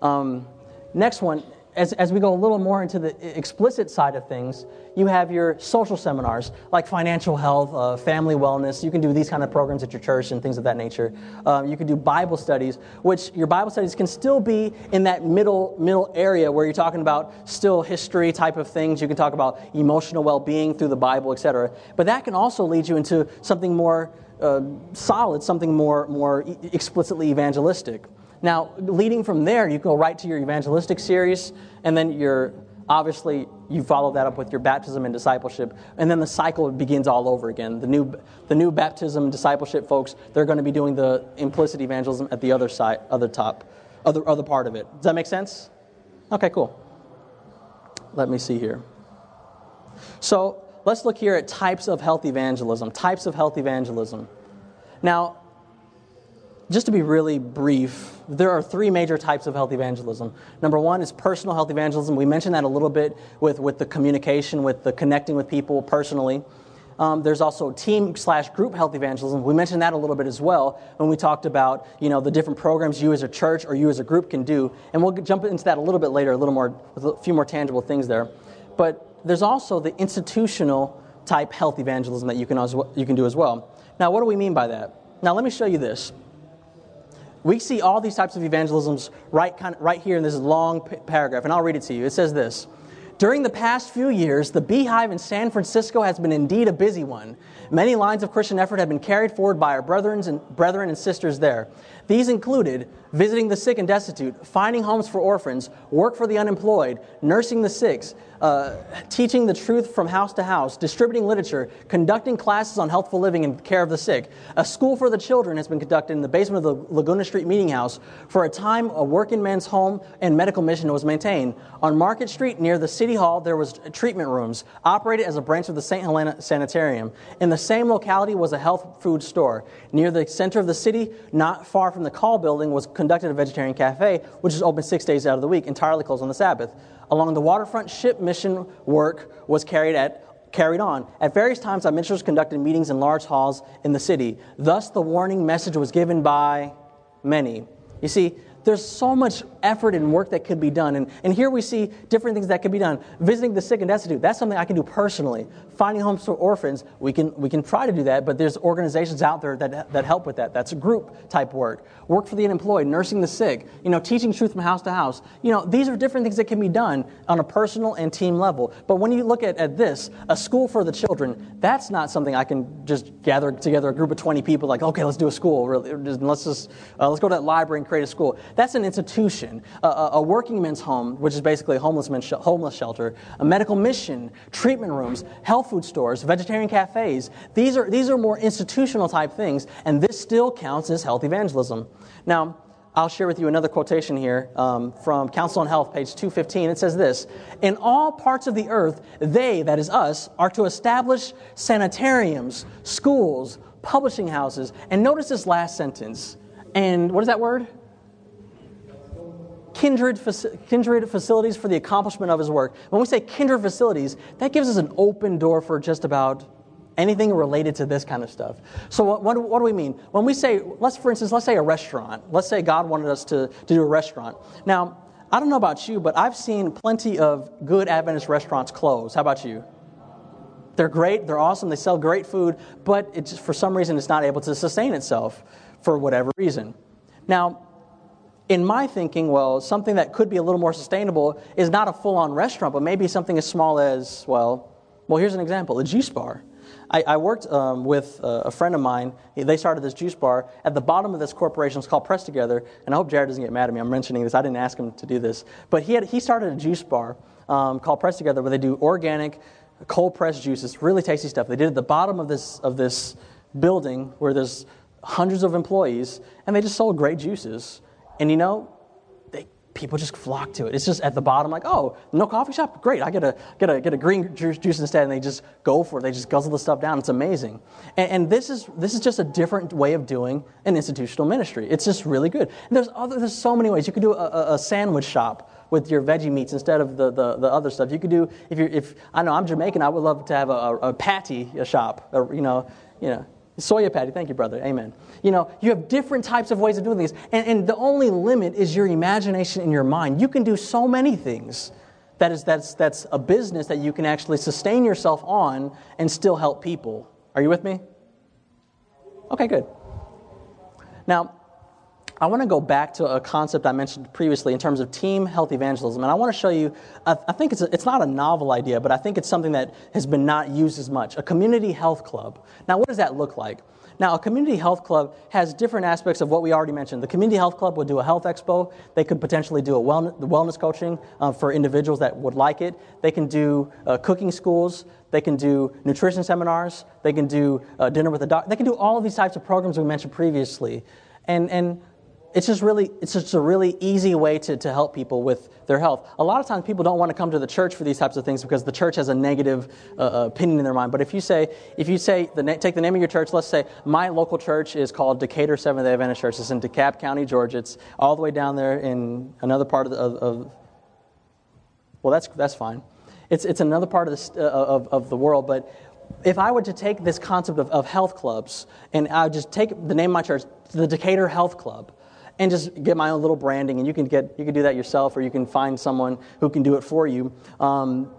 Um, next one as, as we go a little more into the explicit side of things, you have your social seminars like financial health, uh, family wellness. You can do these kind of programs at your church and things of that nature. Um, you can do Bible studies, which your Bible studies can still be in that middle middle area where you're talking about still history type of things. You can talk about emotional well-being through the Bible, etc. But that can also lead you into something more uh, solid, something more more explicitly evangelistic. Now, leading from there, you go right to your evangelistic series, and then you're obviously you follow that up with your baptism and discipleship, and then the cycle begins all over again. The new, the new baptism and discipleship folks, they're going to be doing the implicit evangelism at the other side, other top, other other part of it. Does that make sense? Okay, cool. Let me see here. So let's look here at types of health evangelism. Types of health evangelism. Now, just to be really brief, there are three major types of health evangelism. Number one is personal health evangelism. We mentioned that a little bit with, with the communication, with the connecting with people personally. Um, there's also team slash group health evangelism. We mentioned that a little bit as well when we talked about you know the different programs you as a church or you as a group can do, and we'll jump into that a little bit later, a little more with a few more tangible things there. But there's also the institutional type health evangelism that you can you can do as well. Now, what do we mean by that? Now, let me show you this we see all these types of evangelisms right, kind of, right here in this long p- paragraph, and I'll read it to you. It says this During the past few years, the Beehive in San Francisco has been indeed a busy one. Many lines of Christian effort have been carried forward by our brethren and, brethren and sisters there. These included visiting the sick and destitute, finding homes for orphans, work for the unemployed, nursing the sick, uh, teaching the truth from house to house, distributing literature, conducting classes on healthful living and care of the sick. A school for the children has been conducted in the basement of the Laguna Street Meeting House. For a time, a working men's home and medical mission was maintained. On Market Street, near the City Hall, there was treatment rooms, operated as a branch of the St. Helena Sanitarium. In the same locality was a health food store. Near the center of the city, not far from the call building, was conducted a vegetarian cafe, which is open six days out of the week, entirely closed on the Sabbath. Along the waterfront, ship mission work was carried at carried on. At various times, our ministers conducted meetings in large halls in the city. Thus, the warning message was given by many. You see, there's so much effort and work that could be done. And, and here we see different things that could be done. Visiting the sick and destitute, that's something I can do personally. Finding homes for orphans, we can, we can try to do that, but there's organizations out there that, that help with that. That's group type work. Work for the unemployed, nursing the sick, you know, teaching truth from house to house. You know, these are different things that can be done on a personal and team level. But when you look at, at this, a school for the children, that's not something I can just gather together a group of 20 people like, okay, let's do a school. Let's just, uh, let's go to that library and create a school. That's an institution. A, a working men's home, which is basically a homeless, men's sh- homeless shelter, a medical mission, treatment rooms, health food stores, vegetarian cafes. These are, these are more institutional type things, and this still counts as health evangelism. Now, I'll share with you another quotation here um, from Counsels on Health, page 215. It says this In all parts of the earth, they, that is us, are to establish sanitariums, schools, publishing houses. And notice this last sentence. And what is that word? Kindred, kindred facilities for the accomplishment of his work. When we say kindred facilities, that gives us an open door for just about anything related to this kind of stuff. So what, what, what, do we mean? When we say, let's for instance, let's say a restaurant. Let's say God wanted us to, to do a restaurant. Now, I don't know about you, but I've seen plenty of good Adventist restaurants close. How about you? They're great, they're awesome, they sell great food, but it just, for some reason it's not able to sustain itself for whatever reason. Now, in my thinking, well, something that could be a little more sustainable is not a full on restaurant, but maybe something as small as, well, well, here's an example a juice bar. I, I worked um, with a friend of mine. They started this juice bar. At the bottom of this corporation, it's called Press Together. And I hope Jared doesn't get mad at me. I'm mentioning this. I didn't ask him to do this. But he, had, he started a juice bar um, called Press Together where they do organic, cold pressed juices, really tasty stuff. They did it at the bottom of this, of this building where there's hundreds of employees, and they just sold great juices. And you know, people just flock to it. It's just at the bottom, like, oh, no coffee shop? Great, I get a, get a, get a green juice instead. And they just go for it. They just guzzle the stuff down. It's amazing. And, and this, is, this is just a different way of doing an institutional ministry. It's just really good. And there's, other, there's so many ways. You could do a, a sandwich shop with your veggie meats instead of the, the, the, other stuff. You could do, if you're, if, I know I'm Jamaican, I would love to have a, a, a patty, a shop, or, you know, you know, Soya patty, thank you, brother. Amen. You know, you have different types of ways of doing things, and, and the only limit is your imagination in your mind. You can do so many things. That is, that's, that's a business that you can actually sustain yourself on and still help people. Are you with me? Okay, good. Now, I want to go back to a concept I mentioned previously in terms of team health evangelism. And I want to show you, I, think it's, a, it's not a novel idea, but I think it's something that has been not used as much a community health club. Now, what does that look like? Now, a community health club has different aspects of what we already mentioned. The community health club would do a health expo. They could potentially do a wellness, wellness coaching uh, for individuals that would like it. They can do uh, cooking schools. They can do nutrition seminars. They can do uh, dinner with a doctor. They can do all of these types of programs we mentioned previously. And, and it's just really it's just a really easy way to, to help people with their health. A lot of times people don't want to come to the church for these types of things because the church has a negative uh, uh opinion in their mind. But if you say if you say the take the name of your church let's say my local church is called decatur seventh day adventist church. It's in dekalb county georgia. It's all the way down there in another part of, the, of, of well that's that's fine. It's, it's another part of, the, uh, of, of the world. But if I were to take this concept of, of health clubs and I would just take the name of my church, the Decatur Health Club, and just get my own little branding. And you can get you can do that yourself, or you can find someone who can do it for you. Um,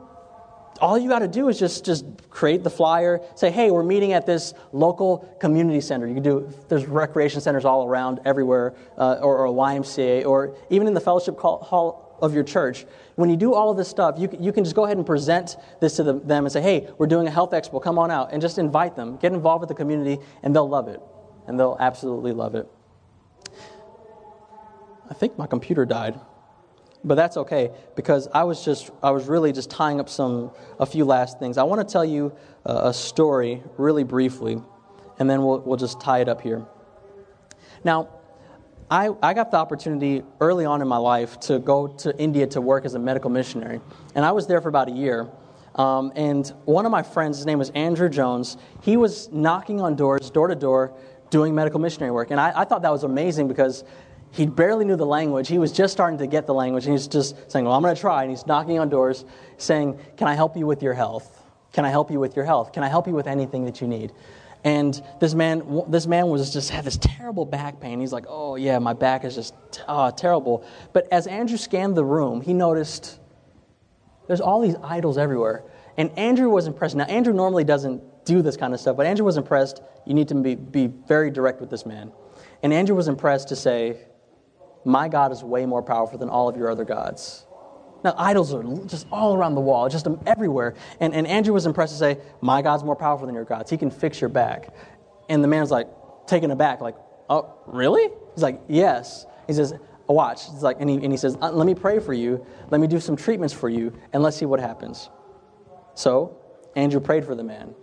all you got to do is just just create the flyer. Say, hey, we're meeting at this local community center. You can do there's recreation centers all around everywhere, uh, or, or a YMCA, or even in the fellowship hall of your church. When you do all of this stuff, you, you can just go ahead and present this to the, them and say, hey, we're doing a health expo. Come on out and just invite them. Get involved with the community, and they'll love it. And they'll absolutely love it. I think my computer died. But that's okay because I was just I was really just tying up some a few last things. I want to tell you a, story really briefly and then we'll we'll just tie it up here. Now, I, I got the opportunity early on in my life to go to India to work as a medical missionary. And I was there for about a year. Um, and one of my friends, his name was Andrew Jones, he was knocking on doors, door to door, doing medical missionary work. And I, I thought that was amazing because he barely knew the language. He was just starting to get the language, and he's just saying, Well, I'm going to try. And he's knocking on doors, saying, Can I help you with your health? Can I help you with your health? Can I help you with anything that you need? And this man, this man was just had this terrible back pain. He's like, "Oh yeah, my back is just oh, terrible." But as Andrew scanned the room, he noticed there's all these idols everywhere. And Andrew was impressed. Now Andrew normally doesn't do this kind of stuff, but Andrew was impressed. You need to be, be very direct with this man. And Andrew was impressed to say, my God is way more powerful than all of your other gods. Now, idols are just all around the wall, just everywhere. And, and Andrew was impressed to say, My God's more powerful than your gods. He can fix your back. And the man's like, taken aback, like, Oh, really? He's like, Yes. He says, Watch. He's like, and he, and he says, uh, Let me pray for you. Let me do some treatments for you, and let's see what happens. So, Andrew prayed for the man.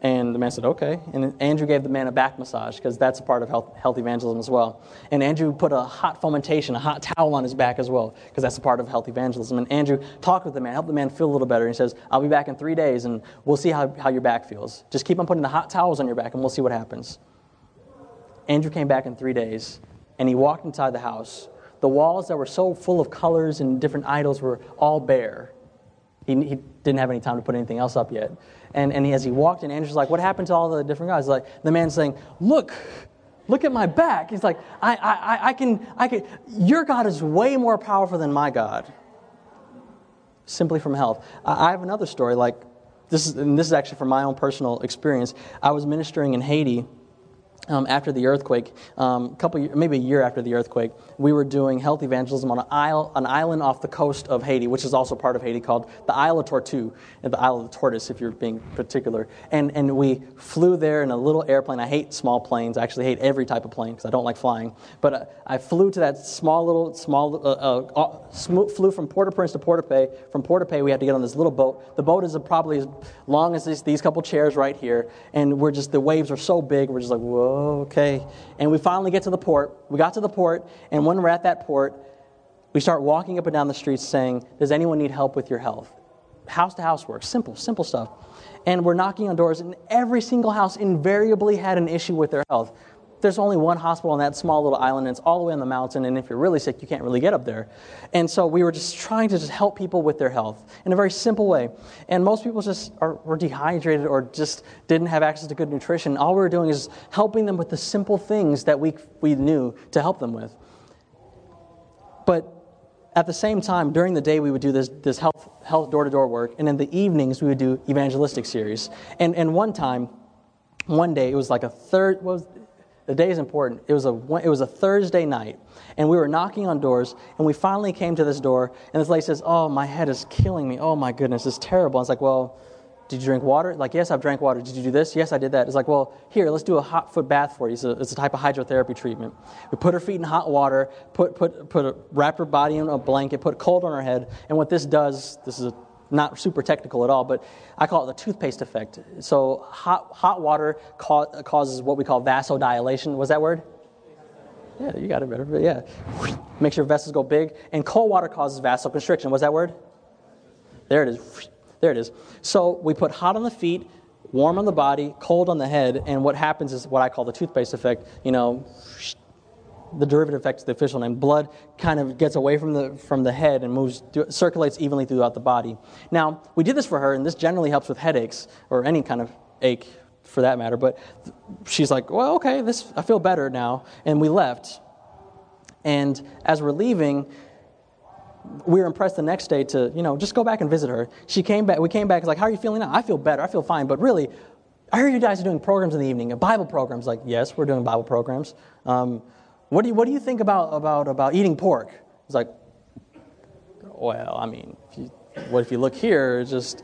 And the man said, okay. And Andrew gave the man a back massage because that's a part of health, health, evangelism as well. And Andrew put a hot fomentation, a hot towel on his back as well because that's a part of health evangelism. And Andrew talked with the man, helped the man feel a little better. And he says, I'll be back in three days and we'll see how, how your back feels. Just keep on putting the hot towels on your back and we'll see what happens. Andrew came back in three days and he walked inside the house. The walls that were so full of colors and different idols were all bare. he, he didn't have any time to put anything else up yet. And, and as he walked in, Andrew's like, What happened to all the different guys? Like, the man's saying, Look, look at my back. He's like, I, I, I, can, I can, your God is way more powerful than my God. Simply from health. I have another story, like, this is, and this is actually from my own personal experience. I was ministering in Haiti um, after the earthquake, um, couple, maybe a year after the earthquake, we were doing health evangelism on an, isle, an island off the coast of Haiti, which is also part of Haiti, called the Isle of Tortue, and the Isle of the Tortoise, if you're being particular. And, and we flew there in a little airplane. I hate small planes. I actually hate every type of plane because I don't like flying. But uh, I flew to that small little, small, uh, uh, uh flew from Port-au-Prince to Port-au-Pay. From Port-au-Pay, we had to get on this little boat. The boat is probably as long as these, these couple chairs right here. And we're just, the waves are so big, we're just like, whoa okay. And we finally get to the port. We got to the port, and when we're at that port, we start walking up and down the streets saying, Does anyone need help with your health? House to house work, simple, simple stuff. And we're knocking on doors, and every single house invariably had an issue with their health there's only one hospital on that small little island, and it's all the way on the mountain, and if you're really sick, you can't really get up there. And so we were just trying to just help people with their health in a very simple way. And most people just are, were dehydrated or just didn't have access to good nutrition. All we were doing is helping them with the simple things that we, we knew to help them with. But at the same time, during the day, we would do this, this health, health door-to-door work, and in the evenings, we would do evangelistic series. And, and one time, one day, it was like a third, was, the day is important. It was, a, it was a Thursday night, and we were knocking on doors, and we finally came to this door, and this lady says, Oh, my head is killing me. Oh, my goodness, it's terrible. I was like, Well, did you drink water? Like, yes, I've drank water. Did you do this? Yes, I did that. It's like, well, here, let's do a hot foot bath for you. It's a, it's a type of hydrotherapy treatment. We put her feet in hot water, put, put, put a, wrap her body in a blanket, put cold on her head, and what this does, this is a not super technical at all, but I call it the toothpaste effect. So hot, hot water ca- causes what we call vasodilation. Was that word? Yeah, you got it better. But yeah, makes your vessels go big. And cold water causes vasoconstriction. Was that word? There it is. There it is. So we put hot on the feet, warm on the body, cold on the head, and what happens is what I call the toothpaste effect. You know, the derivative effect is the official name. Blood kind of gets away from the, from the head and moves, circulates evenly throughout the body. Now, we did this for her, and this generally helps with headaches or any kind of ache for that matter. But she's like, well, okay, this, I feel better now. And we left. And as we're leaving, we were impressed the next day to, you know, just go back and visit her. She came back, we came back, like, how are you feeling now? I feel better, I feel fine. But really, I hear you guys are doing programs in the evening, Bible programs. Like, yes, we're doing Bible programs. Um, what do you, what do you think about, about, about eating pork? It's like, well, I mean, if you, what if you look here? It's just.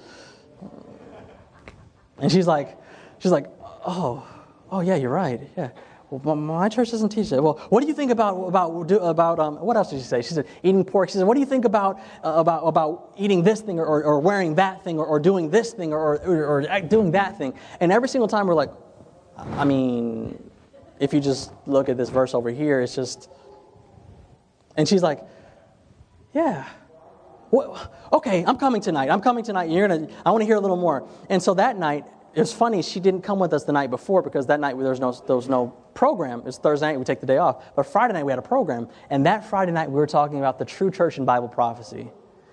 And she's like, she's like, oh, oh yeah, you're right. Yeah. Well, my church doesn't teach that. Well, what do you think about about about um, what else did she say? She said eating pork. She said, what do you think about uh, about about eating this thing or, or, or wearing that thing or, or, doing this thing or, or, or doing that thing? And every single time we're like, I mean, if you just look at this verse over here, it's just. And she's like, Yeah. Well, okay, I'm coming tonight. I'm coming tonight. You're gonna. I want to hear a little more. And so that night, it's funny. She didn't come with us the night before because that night there was no there was no program. It's Thursday night. We take the day off. But Friday night we had a program, and that Friday night we were talking about the true church and Bible prophecy.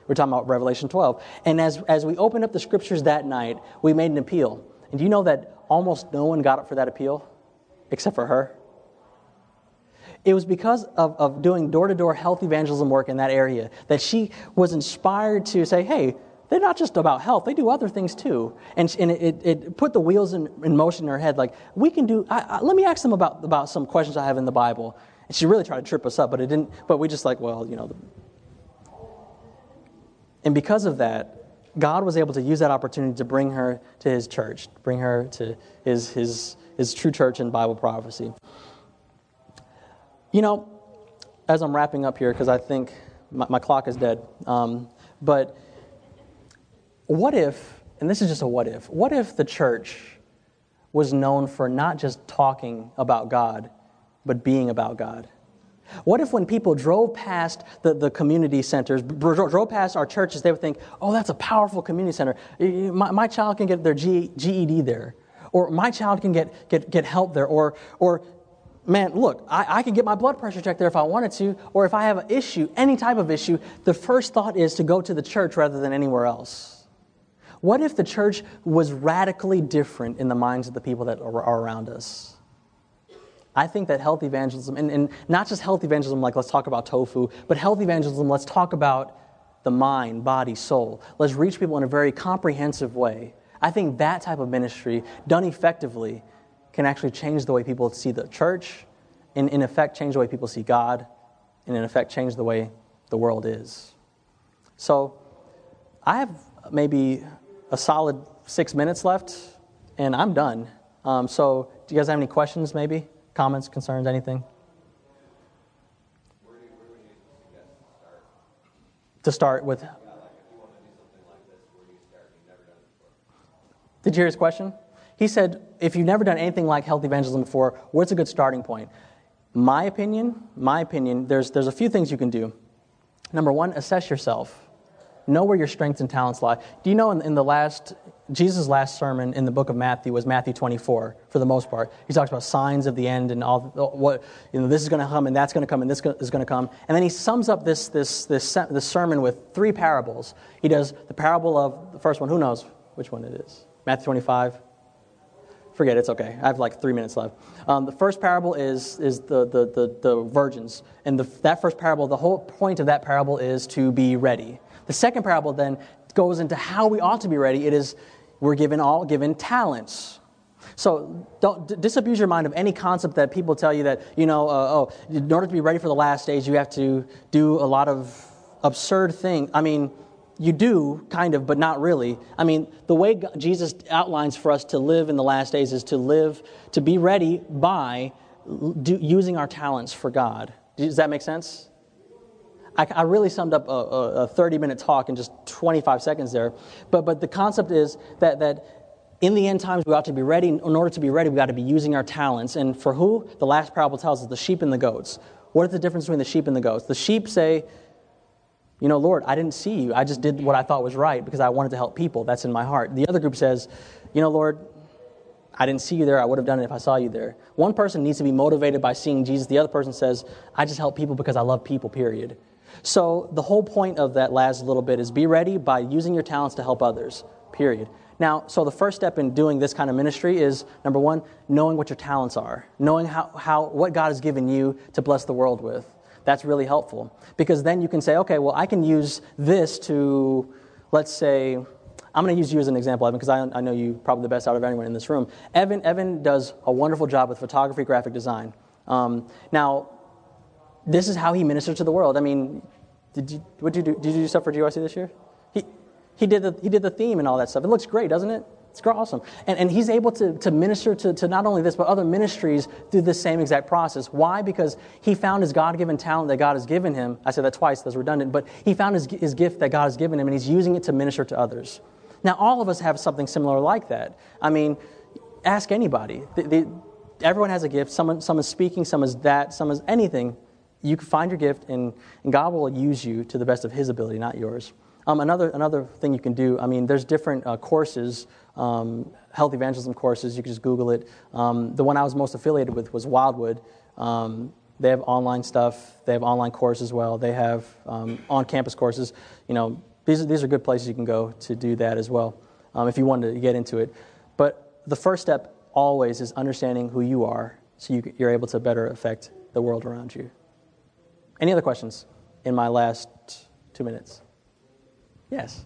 We are talking about Revelation 12. And as as we opened up the scriptures that night, we made an appeal. And do you know that almost no one got up for that appeal? Except for her. It was because of, of doing door to door health evangelism work in that area that she was inspired to say, hey, they're not just about health, they do other things too. And, and it, it, put the wheels in, in, motion in her head like, we can do, I, I, let me ask them about, about some questions I have in the Bible. And she really tried to trip us up, but it didn't, but we just like, well, you know. And because of that, God was able to use that opportunity to bring her to his church, bring her to his, his, is true church and Bible prophecy. You know, as I'm wrapping up here, because I think my, my, clock is dead, um, but what if, and this is just a what if, what if the church was known for not just talking about God, but being about God? What if when people drove past the, the community centers, drove past our churches, they would think, oh, that's a powerful community center. My, my child can get their G, GED there or my child can get, get, get help there, or, or man, look, I, I can get my blood pressure checked there if I wanted to, or if I have an issue, any type of issue, the first thought is to go to the church rather than anywhere else. What if the church was radically different in the minds of the people that are, are around us? I think that health evangelism, and, and not just health evangelism, like let's talk about tofu, but health evangelism, let's talk about the mind, body, soul. Let's reach people in a very comprehensive way. I think that type of ministry, done effectively, can actually change the way people see the church, and in effect, change the way people see God, and in effect, change the way the world is. So, I have maybe a solid six minutes left, and I'm done. Um, so, do you guys have any questions, maybe? Comments, concerns, anything? to start with. Did you hear his question? He said, if you've never done anything like health evangelism before, what's a good starting point? My opinion, my opinion, there's, there's a few things you can do. Number one, assess yourself. Know where your strengths and talents lie. Do you know in, in the last, Jesus' last sermon in the book of Matthew was Matthew 24, for the most part. He talks about signs of the end and all what, you know, this is going to come and that's going to come and this is going to come. And then he sums up this, this, this, this sermon with three parables. He does the parable of the first one, who knows which one it is? Matthew 25. Forget it, it's okay. I have like three minutes left. Um, the first parable is, is the, the, the, the virgins. And the, that first parable, the whole point of that parable is to be ready. The second parable then goes into how we ought to be ready. It is we're given all given talents. So don't d- disabuse your mind of any concept that people tell you that you know. Uh, oh, in order to be ready for the last days, you have to do a lot of absurd things. I mean, you do kind of, but not really. I mean, the way Jesus outlines for us to live in the last days is to live to be ready by do, using our talents for God. Does that make sense? I, I really summed up a, a 30 minute talk in just 25 seconds there. But, but the concept is that, that in the end times, we ought to be ready. In order to be ready, we got to be using our talents. And for who? The last parable tells us the sheep and the goats. What is the difference between the sheep and the goats? The sheep say, you know, Lord, I didn't see you. I just did what I thought was right because I wanted to help people. That's in my heart. The other group says, you know, Lord, I didn't see you there. I would have done it if I saw you there. One person needs to be motivated by seeing Jesus. The other person says, I just help people because I love people, period. So the whole point of that last little bit is be ready by using your talents to help others, period. Now, so the first step in doing this kind of ministry is number one, knowing what your talents are, knowing how, how what God has given you to bless the world with. That's really helpful because then you can say, okay, well, I can use this to, let's say, I'm going to use you as an example, Evan, because I, I know you probably the best out of anyone in this room. Evan, Evan does a wonderful job with photography, graphic design. Um, now, this is how he ministered to the world. I mean, did you, what did you do? Did you do stuff for GYC this year? He, he, did the, he did the theme and all that stuff. It looks great, doesn't it? It's awesome. And, and he's able to, to minister to, to not only this, but other ministries through the same exact process. Why? Because he found his God given talent that God has given him. I said that twice, that's redundant, but he found his, his gift that God has given him, and he's using it to minister to others. Now, all of us have something similar like that. I mean, ask anybody. The, the, everyone has a gift. Someone, some is speaking, some is that, some is anything you can find your gift, and, and God will use you to the best of His ability, not yours. Um, another, another thing you can do, I mean, there's different uh, courses, um, health evangelism courses. You can just Google it. Um, the one I was most affiliated with was Wildwood. Um, they have online stuff. They have online courses as well. They have um, on-campus courses. You know, these are, these are good places you can go to do that as well um, if you want to get into it. But the first step always is understanding who you are so you, you're able to better affect the world around you. Any other questions in my last two minutes? Yes.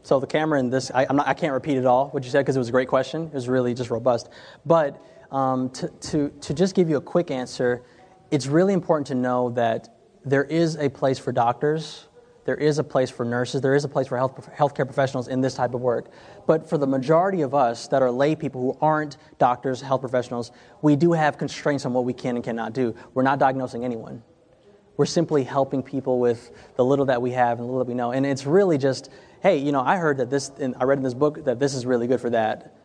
so the camera in this, I, not, i can't repeat it all, what you said, because it was a great question. It was really just robust. But um, to, to, to just give you a quick answer, it's really important to know that there is a place for doctors, there is a place for nurses, there is a place for health, healthcare professionals in this type of work. But for the majority of us that are lay people who aren't doctors, health professionals, we do have constraints on what we can and cannot do. We're not diagnosing anyone. We're simply helping people with the little that we have and the little that we know. And it's really just, hey, you know, I heard that this, and I read in this book that this is really good for that.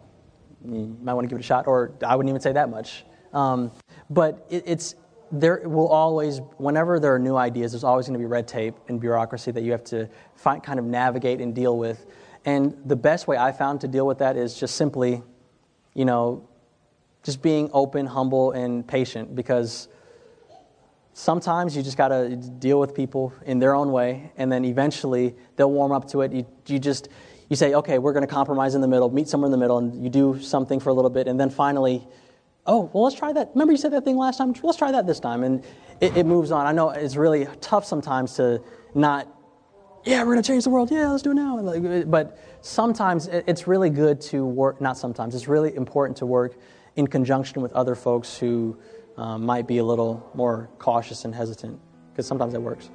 You might want to give it a shot, or I wouldn't even say that much. Um, but it, it's, there will always, whenever there are new ideas, there's always going to be red tape and bureaucracy that you have to find, kind of navigate and deal with. And the best way I found to deal with that is just simply, you know, just being open, humble, and patient because sometimes you just got to deal with people in their own way, and then eventually they'll warm up to it. You, you just, you say, okay, we're going to compromise in the middle, meet somewhere in the middle, and you do something for a little bit, and then finally, oh, well, let's try that. Remember you said that thing last time? Let's try that this time. And it, it moves on. I know it's really tough sometimes to not, yeah, we're going to change the world. Yeah, let's do it now. But sometimes it's really good to work, not sometimes, it's really important to work in conjunction with other folks who um, might be a little more cautious and hesitant, because sometimes it works.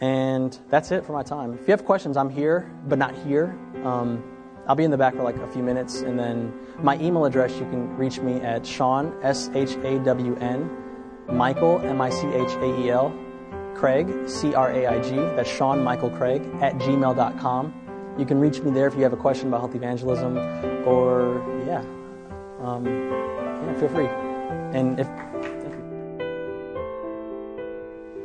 And that's it for my time. If you have questions, I'm here, but not here. Um, I'll be in the back for like a few minutes, and then my email address, you can reach me at Shawn, S H A W N, Michael, M I C H A E L, Craig, C R A I G, that's Shawn Michael Craig, at gmail.com. You can reach me there if you have a question about health evangelism, or yeah, um, yeah, feel free. And if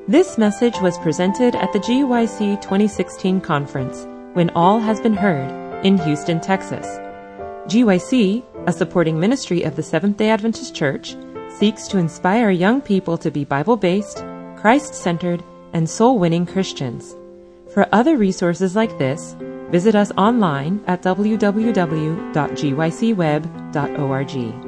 This message was presented at the GYC 2016 conference, When All Has Been Heard, in Houston, Texas. GYC, a supporting ministry of the Seventh day Adventist Church, seeks to inspire young people to be Bible based, Christ centered, and soul winning Christians. For other resources like this, visit us online at www.gycweb.org.